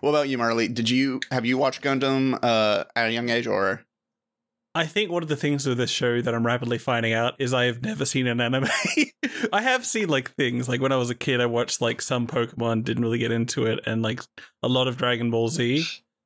What about you, Marley? Did you have you watched Gundam uh, at a young age, or I think one of the things with this show that I'm rapidly finding out is I have never seen an anime. I have seen like things like when I was a kid, I watched like some Pokemon, didn't really get into it, and like a lot of Dragon Ball Z.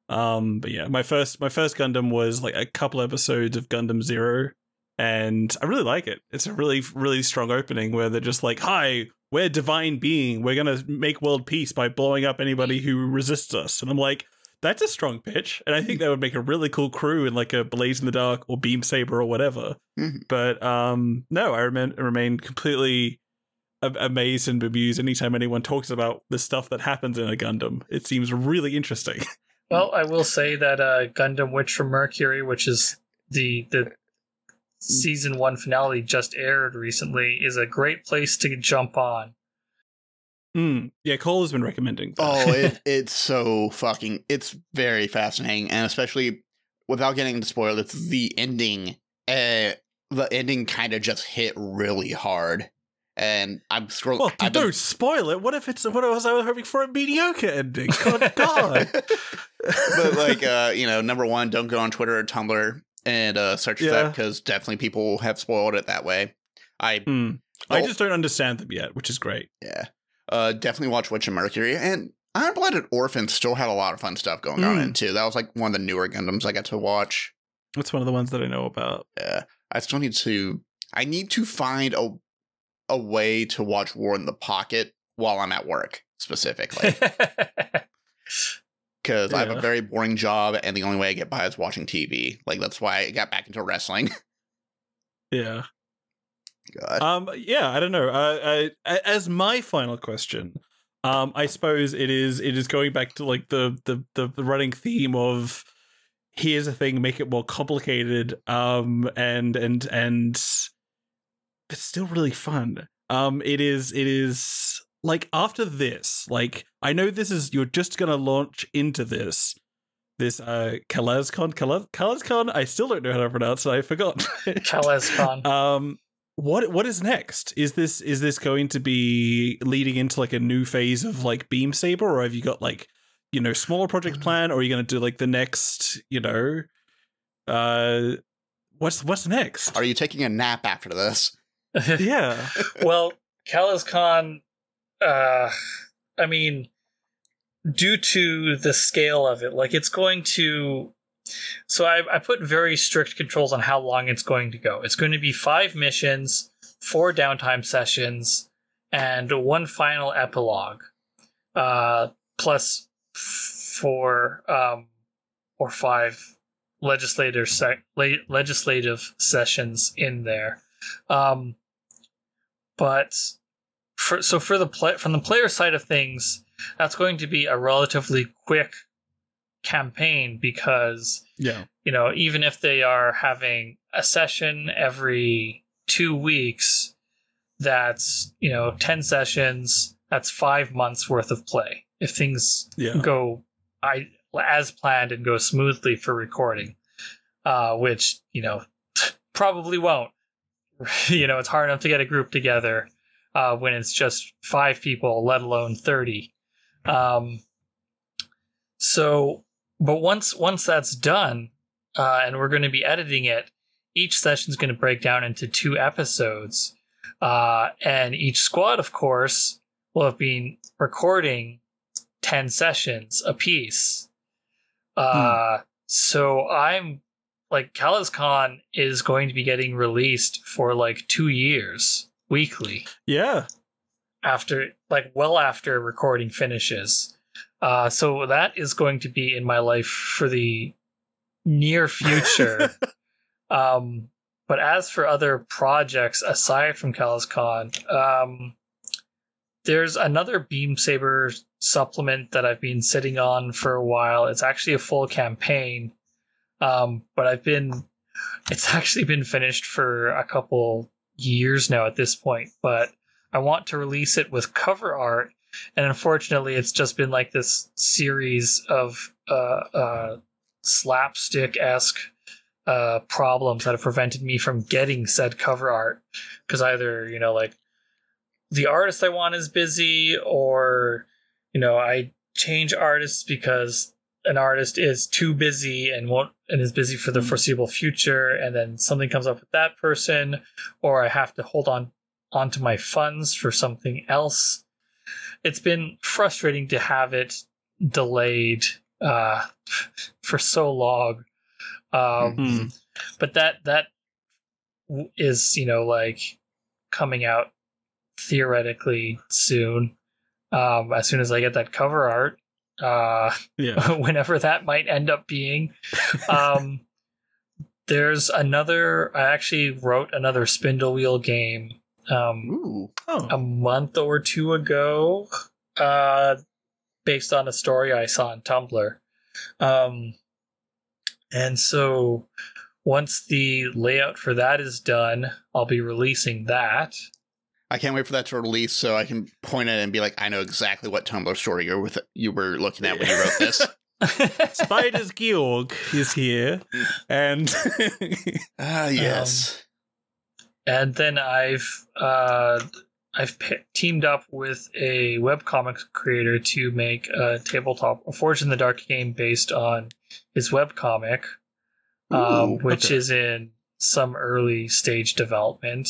Um, but yeah, my first my first Gundam was like a couple episodes of Gundam Zero, and I really like it. It's a really really strong opening where they're just like, "Hi, we're divine being. We're gonna make world peace by blowing up anybody who resists us," and I'm like that's a strong pitch, and I think that would make a really cool crew in like a Blades in the Dark or Beam Saber or whatever. Mhm. But um, no, I remain remain completely amazed and bemused anytime anyone talks about the stuff that happens in a Gundam. It seems really interesting. Well, I will say that uh, Gundam Witch from Mercury, which is the the season one finale just aired recently, is a great place to jump on. Mm, yeah, Cole has been recommending. that. oh, it, it's so fucking. It's very fascinating, and especially without getting into spoilers, it's the ending. Uh, the ending kind of just hit really hard, and I'm scrolling. well, dude, don't spoil it. What if it's what was I hoping for a mediocre ending? Good God. but like uh you know number one don't go on twitter or tumblr and uh search for Yeah. that because definitely people have spoiled it that way i Hmm. I Oh. just don't understand them yet, which is great. yeah uh definitely watch witch and mercury and iron blooded orphan still had a lot of fun stuff going on Mm. in too that was like one of the newer gundams i got to watch That's one of the ones that I know about. yeah i still need to i need to find a a way to watch war in the pocket while i'm at work specifically because i have a very boring job and the only way i get by is watching tv like that's why i got back into wrestling Yeah. God. Um. Yeah. I don't know. Uh, I, as my final question, um, I suppose it is. It is going back to like the the the, the running theme of here's a thing, make it more complicated. Um. And and and it's still really fun. Um. It is. It is like after this. Like I know this is you're just gonna launch into this. This uh CalazCon Calaz CalazCon I still don't know how to pronounce it. I forgot. Kalescon. Um, what what is next? Is this is this going to be leading into like a new phase of like Beam Saber, or have you got like you know smaller project plan, or are you going to do like the next you know, uh, what's what's next? Are you taking a nap after this? yeah, well, CalazCon, uh, I mean, due to the scale of it, like it's going to. So I, I put very strict controls on how long it's going to go. It's going to be five missions, four downtime sessions, and one final epilogue, uh, plus four um, or five legislative se- le- legislative sessions in there. Um, but for so for the play from the player side of things, that's going to be a relatively quick campaign because yeah, you know even if they are having a session every two weeks, that's you know ten sessions. That's five months worth of play if things yeah. go I as planned and go smoothly for recording, uh, which you know probably won't. you know, it's hard enough to get a group together uh, when it's just five people, let alone thirty. Um, so, but once once that's done, uh, and we're going to be editing it, each session is going to break down into two episodes, uh, and each squad, of course, will have been recording 10 sessions a piece. Uh, So I'm like, CalazCon is going to be getting released for like two years weekly yeah. after, like, well after recording finishes. Uh, so that is going to be in my life for the near future. um, but as for other projects aside from CalazCon, um, there's another Beam Saber supplement that I've been sitting on for a while. It's actually a full campaign, um, but I've been it's actually been finished for a couple years now at this point. But I want to release it with cover art, and unfortunately, it's just been like this series of uh, uh, slapstick esque uh, problems that have prevented me from getting said cover art because either you know like the artist I want is busy, or you know I change artists because an artist is too busy and won't and is busy for the Mm. foreseeable future and then something comes up with that person or I have to hold on onto my funds for something else. It's been frustrating to have it delayed uh for so long. Um Hmm. but that that is you know like coming out theoretically soon um as soon as i get that cover art uh Yeah. whenever that might end up being um there's another i actually wrote another spindle wheel game um Oh. a month or two ago uh based on a story i saw on tumblr um and so once the layout for that is done i'll be releasing that I can't wait for that to release so I can point at it and be like, I know exactly what Tumblr story you're with you were looking at when you wrote this. Spiders Georg is here, and Ah, yes. and then i've uh i've p- teamed up with a webcomic creator to make a tabletop a Forged in the Dark game based on his webcomic um, which okay. is in some early stage development.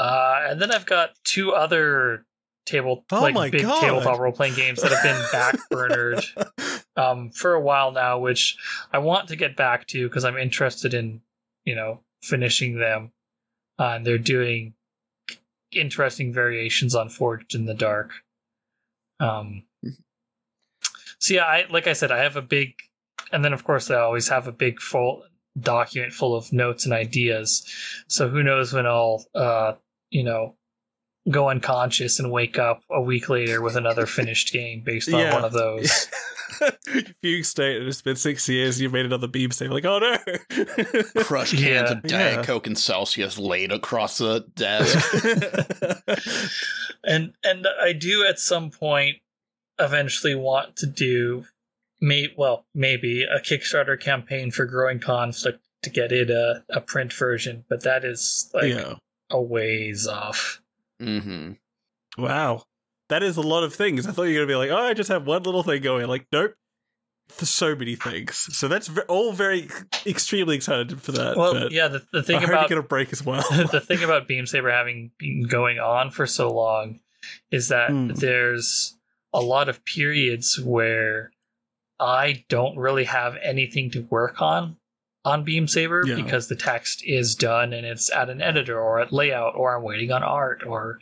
Uh, and then I've got two other table Oh like big God. tabletop role playing games that have been backburnered um, for a while now, which I want to get back to because I'm interested in you know finishing them. Uh, and they're doing interesting variations on Forged in the Dark. Um, so yeah, I like I said, I have a big, and then of course I always have a big full document full of notes and ideas. So who knows when I'll, uh, you know, go unconscious and wake up a week later with another finished game based on Yeah. one of those. Fugue state, and it's been six years, and you made another Beam Saber. Like, oh no! Crushed cans Yeah. of Diet Yeah. Coke and Celsius laid across the desk. and and I do at some point eventually want to do may well maybe a Kickstarter campaign for Growing Conflict to get it a, a print version, but that is like yeah. A ways off. mm-hmm. Wow. That is a lot of things. I thought you were going to be like, oh, I just have one little thing going. Like, nope. There's so many things. So that's ve- all very extremely excited for that. Well, but yeah, the, the I thing hope about you get a break as well. the thing about Beam Saber having been going on for so long is that Mm. there's a lot of periods where I don't really have anything to work on on Beam Saber Yeah. because the text is done and it's at an editor or at layout or I'm waiting on art or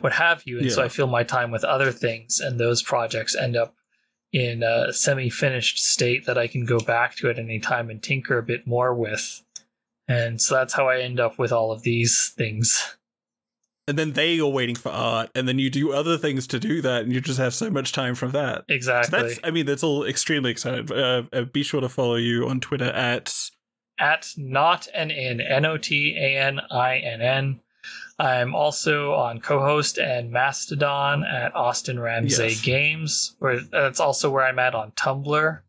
what have you. And so I fill my time with other things and those projects end up in a semi-finished state that I can go back to at any time and tinker a bit more with. And so that's how I end up with all of these things. And then they are waiting for art, and then you do other things to do that, and you just have so much time from that. exactly So that's, I mean, that's all extremely exciting. Uh, uh, be sure to follow you on Twitter at At not an in N O T A N I N N. I'm also on Cohost and Mastodon at Austin Ramsay Yes. Games. Where that's also where I'm at on Tumblr.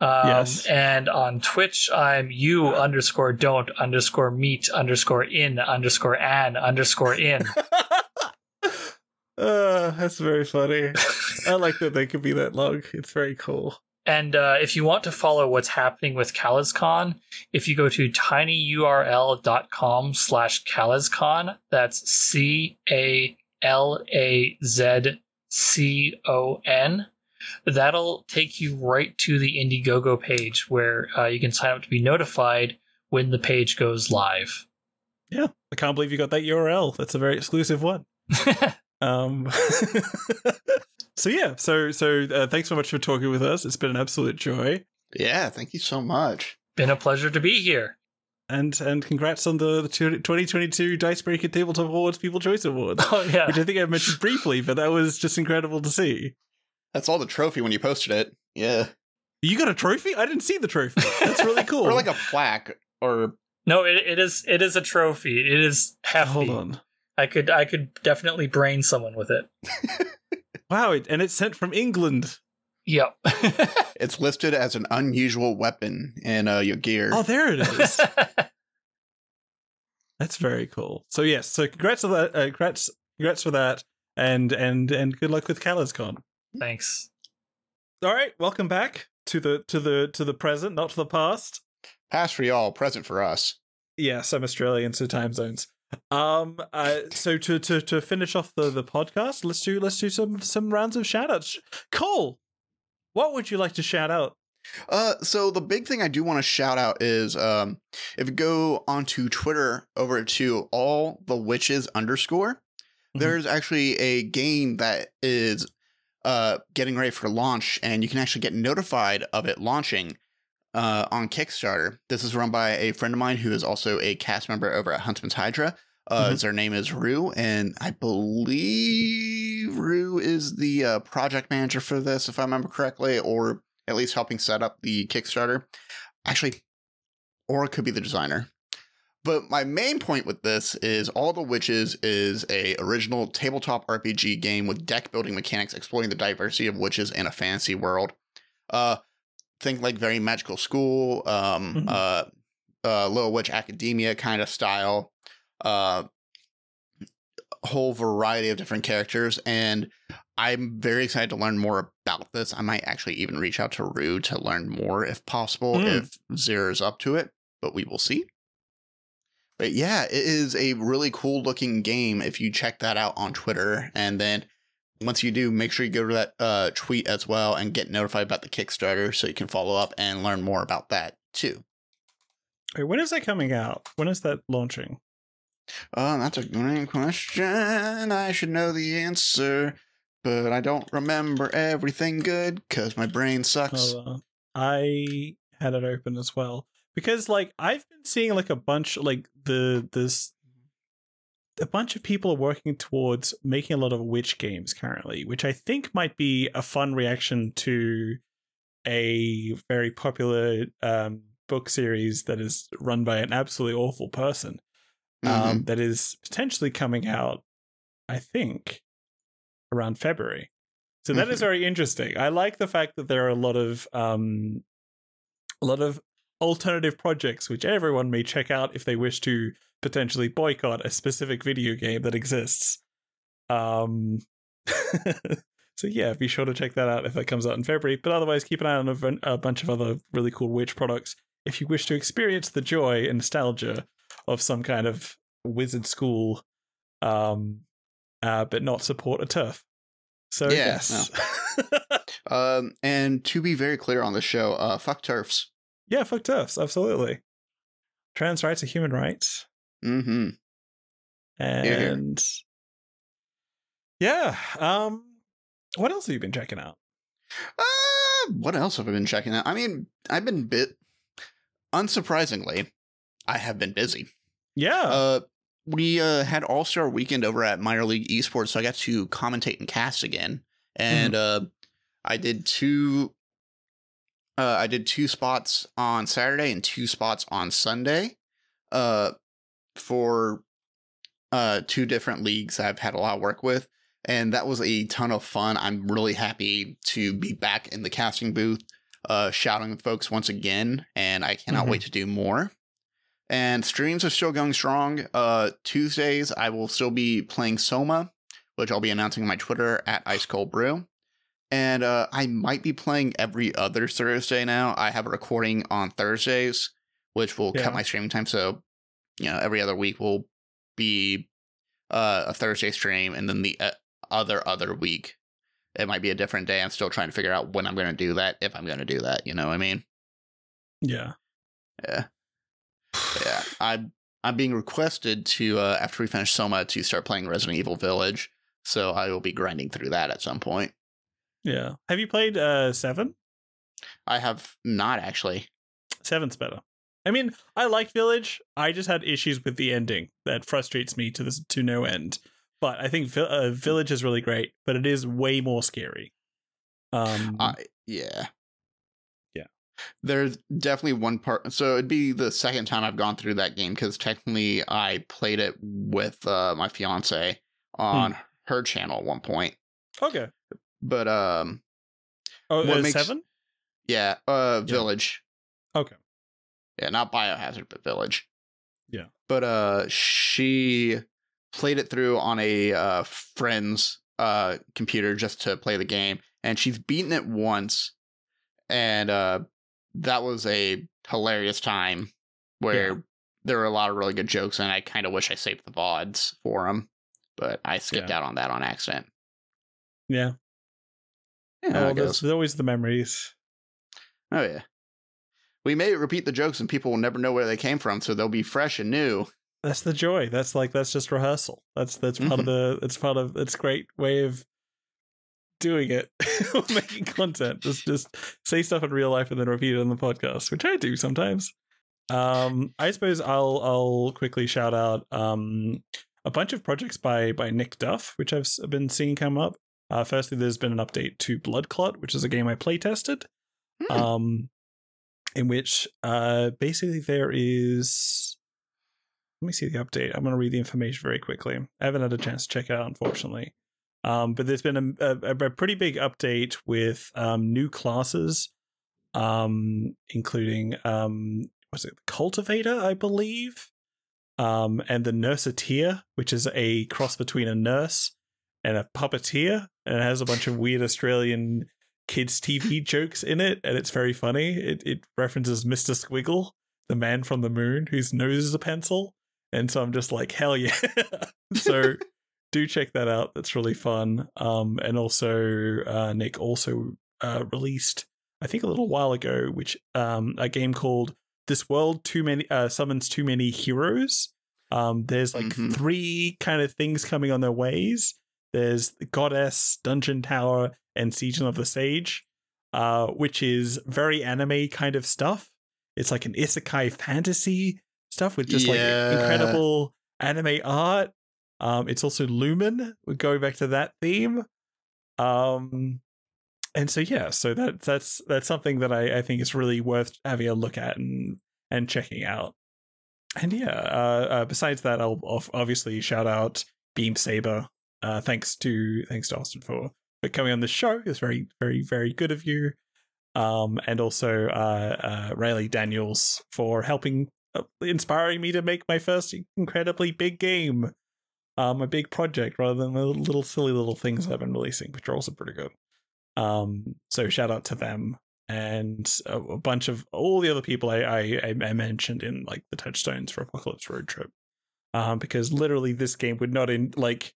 Um, Yes. And on Twitch, I'm you underscore don't underscore meet underscore in underscore an underscore in. uh, that's very funny. I like that they could be that long. It's very cool. And uh, if you want to follow what's happening with CalazCon, if you go to tinyurl.com slash CalazCon, that's C A L A Z C O N, that'll take you right to the Indiegogo page where uh, you can sign up to be notified when the page goes live. Yeah, I can't believe you got that URL. That's a very exclusive one. Um, so yeah, so so uh, thanks so much for talking with us. It's been an absolute joy, Yeah, thank you so much. Been a pleasure to be here. and and congrats on the, the 2022 Dicebreaker Tabletop Awards People Choice Awards, Oh, yeah. which I think I mentioned briefly, but that was just incredible to see. That's all the trophy when you posted it. Yeah. You got a trophy? I didn't see the trophy. That's really cool. Or like a plaque or No, it, it is it is a trophy. It is hefty. hold on. I could I could definitely brain someone with it. Wow, it, and it's sent from England. Yep. it's listed as an unusual weapon in uh, your gear. Oh, there it is. That's very cool. So yes, so congrats on that. Uh, congrats, congrats for that, and and and good luck with CalazCon. Thanks. All right, welcome back to the to the to the present, not to the past. Past for y'all, present for us. Yes, I'm Australian, so time zones. Um. Uh. So to to to finish off the the podcast, let's do let's do some some rounds of shout outs. Cole, what would you like to shout out? Uh, so the big thing I do want to shout out is um, if you go onto Twitter over to all the witches underscore, Mhm. there's actually a game that is uh getting ready for launch, and you can actually get notified of it launching uh on Kickstarter. This is run by a friend of mine who is also a cast member over at Huntsman's Hydra. Uh, Mhm. Their name is Rue, and I believe Rue is the uh, project manager for this, if I remember correctly, or at least helping set up the Kickstarter. Actually, or it could be the designer. But my main point with this is All the Witches is a original tabletop RPG game with deck building mechanics exploring the diversity of witches in a fantasy world. Uh think like very magical school, um Mhm. uh uh Little Witch Academia kind of style. Uh whole variety of different characters and I'm very excited to learn more about this. I might actually even reach out to Rue to learn more if possible, Mm. if Zera's up to it, but we will see. But yeah, it is a really cool looking game if you check that out on Twitter. And then once you do, make sure you go to that uh, tweet as well and get notified about the Kickstarter so you can follow up and learn more about that too. Wait, when is that coming out? When is that launching? Oh, that's a great question. I should know the answer, but I don't remember everything good because my brain sucks. Hold on. I had it open as well because like I've been seeing like a bunch like the this a bunch of people are working towards making a lot of witch games currently, which I think might be a fun reaction to a very popular um, book series that is run by an absolutely awful person um, that is potentially coming out, I think, around February. So that is Mhm. very interesting. I like the fact that there are a lot of um, a lot of alternative projects which everyone may check out if they wish to potentially boycott a specific video game that exists. Um, so yeah, be sure to check that out if that comes out in February. But otherwise, keep an eye on a, a bunch of other really cool witch products if you wish to experience the joy and nostalgia of some kind of wizard school, um, uh, but not support a turf. So Yeah, yes, Um, and to be very clear on the show, uh, fuck turfs. Yeah, fuck turfs, absolutely. Trans rights are human rights, Mm-hmm. and yeah. Um, what else have you been checking out? Uh, what else have I been checking out? I mean, I've been bit. Unsurprisingly, I have been busy. Yeah, Uh, we uh, had All Star Weekend over at Minor League Esports, so I got to commentate and cast again, and uh, I did two. Uh, I did two spots on Saturday and two spots on Sunday, uh, for uh two different leagues I've had a lot of work with, and that was a ton of fun. I'm really happy to be back in the casting booth, uh, shouting with folks once again, and I cannot Mhm. wait to do more and streams are still going strong. Uh, Tuesdays I will still be playing Soma, which I'll be announcing on my Twitter at Ice Cold Brew, and uh, I might be playing every other Thursday now. I have a recording on Thursdays, which will Yeah. cut my streaming time. So, you know, every other week will be uh, a Thursday stream, and then the uh, other other week it might be a different day. I'm still trying to figure out when I'm going to do that, if I'm going to do that. You know what I mean? yeah. Yeah. yeah i'm i'm being requested to uh after we finish soma to start playing resident evil village so i will be grinding through that at some point Yeah. Have you played uh seven? i have not actually Seven's better. I mean, I like Village. I just had issues with the ending that frustrates me to this to no end. But I think uh, Village is really great, but it is way more scary. Um, i yeah Yeah. there's definitely one part so it'd be the second time i've gone through that game because technically i played it with uh my fiance on Hmm. her channel at one point okay. But um Oh, What uh, makes- seven? yeah uh Yeah. village Okay. Yeah, not Biohazard, but Village. Yeah. But uh she played it through on a uh friend's uh computer just to play the game and she's beaten it once, and uh, that was a hilarious time where Yeah. there were a lot of really good jokes, and I kind of wish I saved the vods for them, but I skipped out on that on accident. Yeah. Yeah, oh, there's, there's always the memories. Oh yeah. We may repeat the jokes and people will never know where they came from, so they'll be fresh and new. That's the joy. That's like that's just rehearsal. That's that's part of the. It's part of. It's great way of doing it, making content. Just just say stuff in real life and then repeat it on the podcast, which I do sometimes. Um, I suppose I'll I'll quickly shout out um a bunch of projects by by Nick Duff, which I've been seeing come up. Uh, firstly, there's been an update to Blood Clot, which is a game I play tested. Hmm. Um, in which uh basically there is let me see the update. I'm going to read the information very quickly. I haven't had a chance to check it out, unfortunately. Um, but there's been a, a, a pretty big update with um, new classes, um, including um, what's it, cultivator, I believe, um, and the Nurse nurseteer, which is a cross between a nurse and a puppeteer, and it has a bunch of weird Australian kids TV jokes in it, and it's very funny. It it references Mister Squiggle, the man from the moon whose nose is a pencil, and so I'm just like, hell yeah! so do check that out. That's really fun. Um, and also uh, Nick also uh, released, I think a little while ago, which um a game called This World Too Many uh, Summons Too Many Heroes. Um, there's like Mhm. three kind of things coming on their ways. There's the Goddess, Dungeon Tower, and Season of the Sage, uh, which is very anime kind of stuff. It's like an isekai fantasy stuff with just Yeah. like incredible anime art. Um, it's also Lumen. We're going back to that theme. Um, and so yeah, so that that's that's something that I, I think is really worth having a look at and and checking out. And yeah, uh, uh, besides that, I'll of- obviously shout out Beam Saber. Uh, thanks to thanks to Austin for for coming on the show. It's very very very good of you. Um, and also uh, uh, Daniels for helping uh, inspiring me to make my first incredibly big game, um, a big project rather than the little silly little things I've been releasing, which are also pretty good. Um, so shout out to them and a, a bunch of all the other people I, I I mentioned in like the touchstones for Apocalypse Road Trip, um, because literally this game would not in like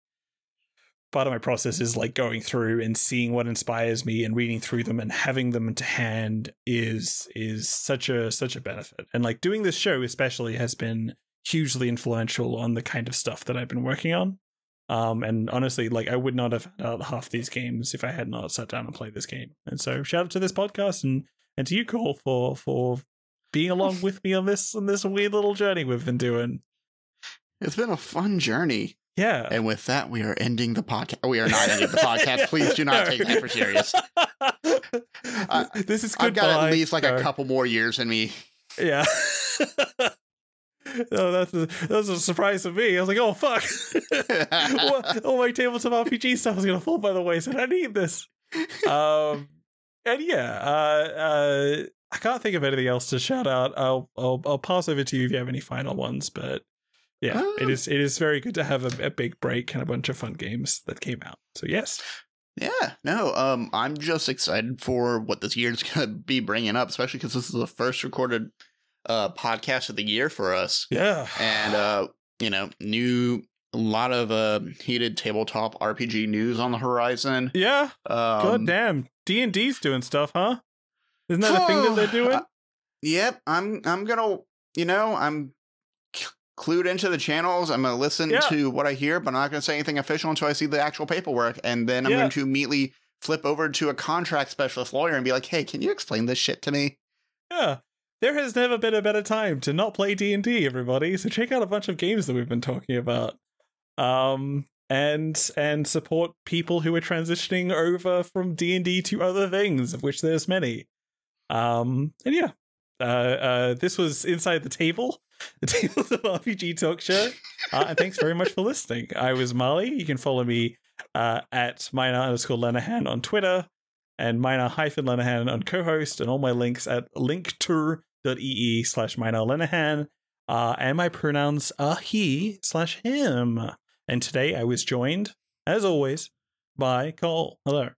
part of my process is like going through and seeing what inspires me and reading through them and having them to hand is is such a such a benefit. And like doing this show especially has been hugely influential on the kind of stuff that I've been working on. Um and honestly like I would not have found out half these games if I had not sat down and played this game. And so shout out to this podcast and and to you Cole for for being along with me on this on this weird little journey we've been doing. It's been a fun journey. Yeah And with that, we are ending the podcast. We are not ending the podcast. Please do not take that for serious. I- this is I've got at least like a couple more years in me. Yeah. oh, that's a, that was a surprise to me. I was like, oh fuck, all, all my tabletop RPG stuff is gonna fall by the wayside. I need this. Um, and yeah, uh, uh, I can't think of anything else to shout out. I'll, I'll I'll pass over to you if you have any final ones. But yeah, it Oh. is it is very good to have a, a big break and a bunch of fun games that came out. So yes, Yeah, no, um, I'm just excited for what this year is gonna be bringing up, especially because this is the first recorded uh podcast of the year for us, yeah, and uh, you know, new a lot of uh heated tabletop RPG news on the horizon. yeah. Um, God damn, D and D's doing stuff, huh? Isn't that a thing that they're doing? Uh, yep, I'm I'm gonna you know I'm clued into the channels. I'm gonna listen Yeah. to what I hear, but I'm not gonna say anything official until I see the actual paperwork, and then I'm Yeah. going to immediately flip over to a contract specialist lawyer and be like, "Hey, can you explain this shit to me?" Yeah. There has never been a better time to not play D&D, everybody. So check out a bunch of games that we've been talking about. Um and and support people who are transitioning over from D&D to other things, of which there's many. Um and yeah. Uh uh this was Inside the Table, the Tables of RPG talk show. Uh, and thanks very much for listening. I was Marley. You can follow me uh, at minor underscore Lenahan on Twitter and minor hyphen Lenahan on Cohost and all my links at linktour.ee slash minor Lenahan. Uh, and my pronouns are he slash him. And today I was joined, as always, by Cole. Hello.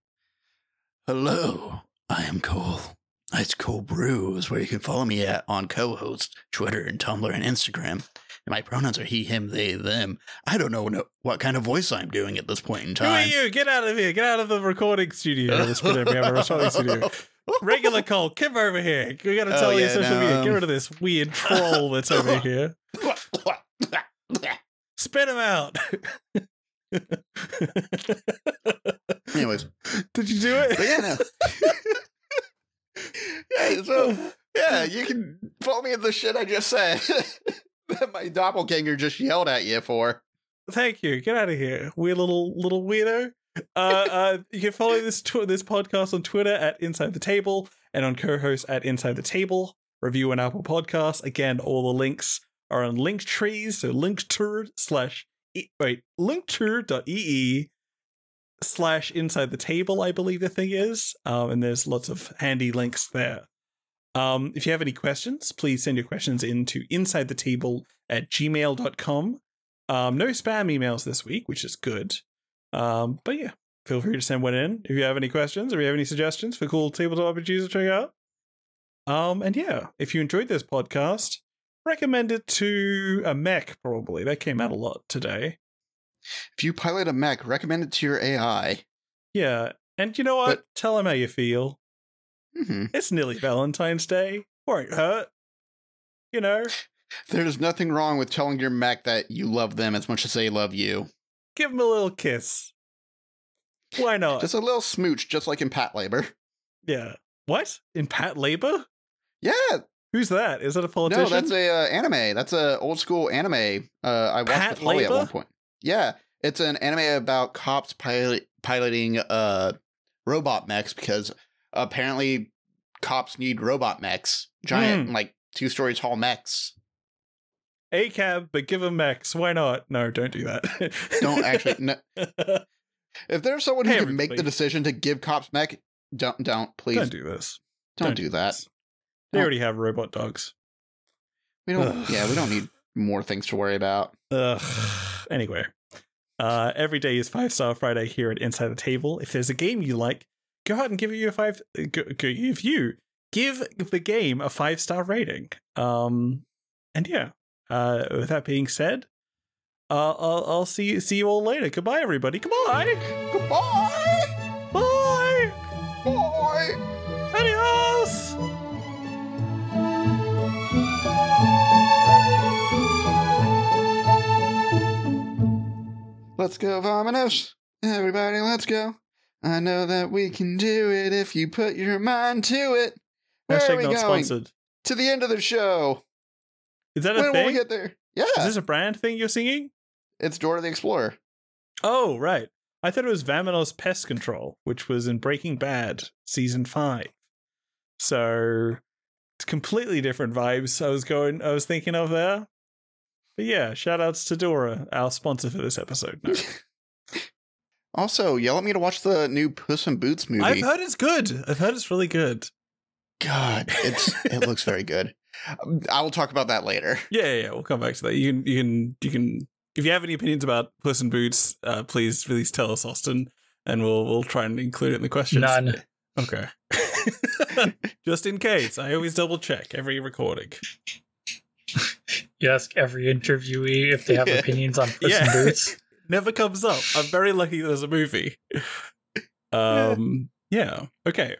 Hello, I am Cole. It's Cole Brew is where you can follow me at on Cohost, Twitter, and Tumblr and Instagram. And my pronouns are he, him, they, them. I don't know no, what kind of voice I'm doing at this point in time. Who are you? Get out of here! Get out of the recording studio. Let's pretend we have a recording studio. Regular Cole, come over here. We gotta Oh, tell you yeah, social no, media. um, Get rid of this weird troll that's over here. Spit him out. Anyways, Did you do it? but yeah, no. Yeah, so yeah, you can follow me at the shit I just said that my doppelganger just yelled at you for. Thank you. Get out of here, weird little little weirdo. Uh, uh, you can follow this tw- this podcast on Twitter at Inside the Table and on Cohost at Inside the Table. Review on Apple Podcasts. Again, all the links are on Linktree. So linktree slash e- wait linktree.ee slash Inside the Table. I believe the thing is, um, and there's lots of handy links there. Um, if you have any questions, please send your questions into inside the table at gmail.com. Um, no spam emails this week, which is good. Um, but yeah, feel free to send one in if you have any questions or you have any suggestions for cool tabletop RPGs to check out. Um, and yeah, if you enjoyed this podcast, recommend it to a mech. Probably that came out a lot today. If you pilot a mech, recommend it to your AI. Yeah, and you know what? But- Tell them how you feel. hmm It's nearly Valentine's Day. Won't hurt. You know, There's nothing wrong with telling your mech that you love them as much as they love you. give them a little kiss. Why not? Just a little smooch, just like in Patlabor. yeah. What in Patlabor? Yeah, Who's that? Is that a politician? no, that's a uh, anime. That's a old school anime. Uh, I watched Pat Holly at one point. Yeah, it's an anime about cops pilot piloting uh robot mechs because apparently cops need robot mechs, giant like two story tall mechs. A cab, but give them mechs. Why not? No, don't do that. Don't actually. No, if there's someone who Hey, can make the decision to give cops mech, don't don't please don't don't, don't do, that. this. They Don't. already have robot dogs. We don't. Ugh. yeah, we don't need more things to worry about. Ugh. Anyway, uh, every day is Five Star Friday here at Inside the Table. If there's a game you like, go out and give you a five. Go, go, if you give the game a five star rating. Um, and yeah. Uh, with that being said, uh, I'll, I'll see see you all later. Goodbye, everybody. Goodbye. Goodbye. Let's go, Vominos. Everybody, let's go. I know that we can do it if you put your mind to it. Where are we not going? sponsored. To the end of the show. Is that a When thing? we get there? Yeah. Is this a brand thing you're singing? it's Dora the Explorer. Oh, right. I thought it was Vamonos Pest Control, which was in Breaking Bad season five. So it's completely different vibes. I was going, I was thinking of there. But yeah, shout outs to Dora, our sponsor for this episode. No. Also, yell at me to watch the new Puss in Boots movie. I've heard it's good. I've heard it's really good. God, it's it looks very good. Um, I will talk about that later. Yeah, yeah, yeah, we'll come back to that. You can, you can, you can. If you have any opinions about Puss in Boots, uh, please, please tell us, Austin, and we'll we'll try and include it in the questions. None. Okay. Just in case, I always double check every recording. You ask every interviewee if they have Yeah. opinions on Puss Yeah. in Boots. Never comes up. I'm very lucky there's a movie. Um. Yeah. Okay.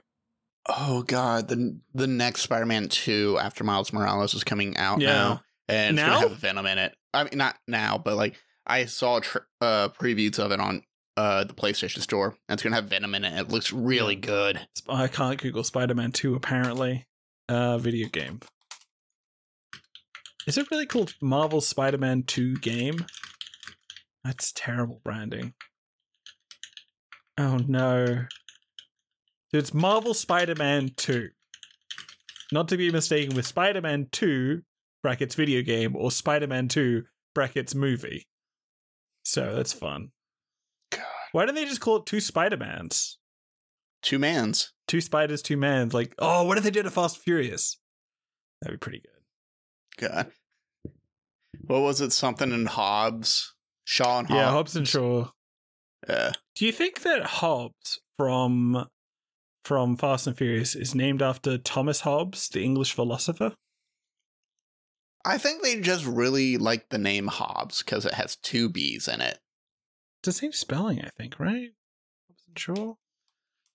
Oh God, the the next Spider-Man two after Miles Morales is coming out Yeah. now, and it's Now? gonna have Venom in it. I mean, not now, but like I saw tr- uh previews of it on uh the PlayStation Store. And it's gonna have Venom in it. It looks really good. Sp- I can't Google Spider-Man Two. Apparently, uh, video game. Is it really called Marvel Spider-Man Two game? That's terrible branding. Oh no. It's Marvel Spider-Man 2. Not to be mistaken with Spider-Man 2 brackets video game or Spider-Man 2 brackets movie. So that's fun. God. Why don't they just call it two Spider-Mans? Two mans. Two spiders, two mans. Like, oh, what if they did a Fast Furious? That'd be pretty good. God. What was it? Something in Hobbs. Shaw and Hobbs. Yeah, Hobbs and Shaw. Yeah. Do you think that Hobbs from from Fast and Furious is named after Thomas Hobbes, the English philosopher? I think they just really like the name Hobbs because it has two B's in it. It's the same spelling, I think, right? Hobbes and Shaw?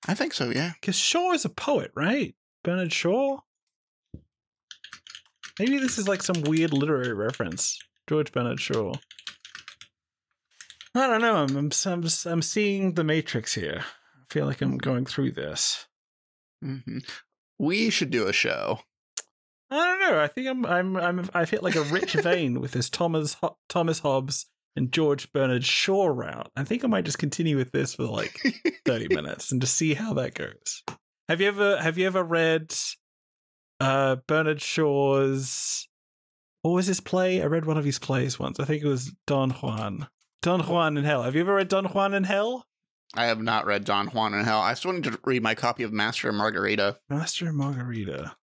I think so, yeah. Because Shaw is a poet, right? Bernard Shaw? Maybe this is like some weird literary reference. George Bernard Shaw. I don't know. I'm, I'm, I'm, I'm seeing the Matrix here. I feel like I'm going through this. hmm We should do a show. I don't know. I think I'm I'm I'm I feel like a rich vein with this Thomas Ho- Thomas Hobbes and George Bernard Shaw route. I think I might just continue with this for like 30 minutes and just see how that goes. Have you ever have you ever read uh Bernard Shaw's what was his play? I read one of his plays once. I think it was Don Juan. Don Juan in Hell. Have you ever read Don Juan in Hell? I have not read Don Juan in Hell. I still need to read my copy of Master and Margarita. Master and Margarita.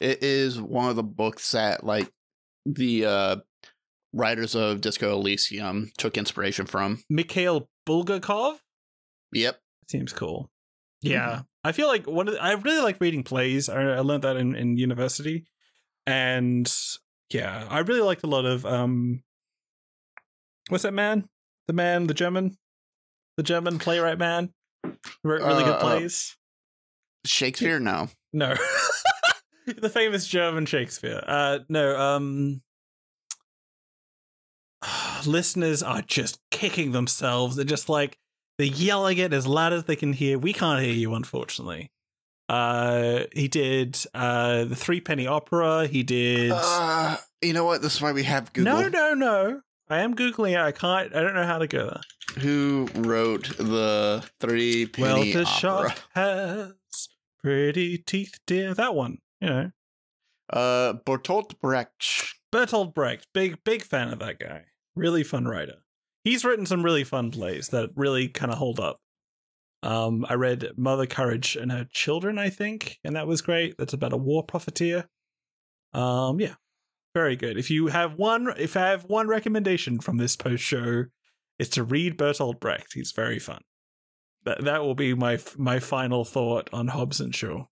It is one of the books that like the uh writers of Disco Elysium took inspiration from. Mikhail Bulgakov? Yep. Seems cool. Yeah. I feel like one of the, I really like reading plays. I, I learned that in, in university. And yeah, I really liked a lot of um what's that man? The man, the German? The German playwright man? Wrote really good Uh, plays. Shakespeare, no. No. the famous German Shakespeare. Uh no, um listeners are just kicking themselves. They're just like they're yelling it as loud as they can hear. We can't hear you, unfortunately. Uh he did uh the Three Penny Opera. He did Uh, you know what? This is why we have Google. No, no, no. I am Googling it. I can't I don't know how to go there. Who wrote the Three Penny well, the opera? shop has pretty teeth, dear. That one, you know. Uh, Bertolt Brecht. Bertolt Brecht, big big fan of that guy. Really fun writer. He's written some really fun plays that really kind of hold up. Um, I read Mother Courage and Her Children, I think, and that was great. That's about a war profiteer. Um, yeah, very good. If you have one, if I have one recommendation from this post show, it's to read Bertolt Brecht. He's very fun. That that will be my my final thought on Hobbs and Shaw.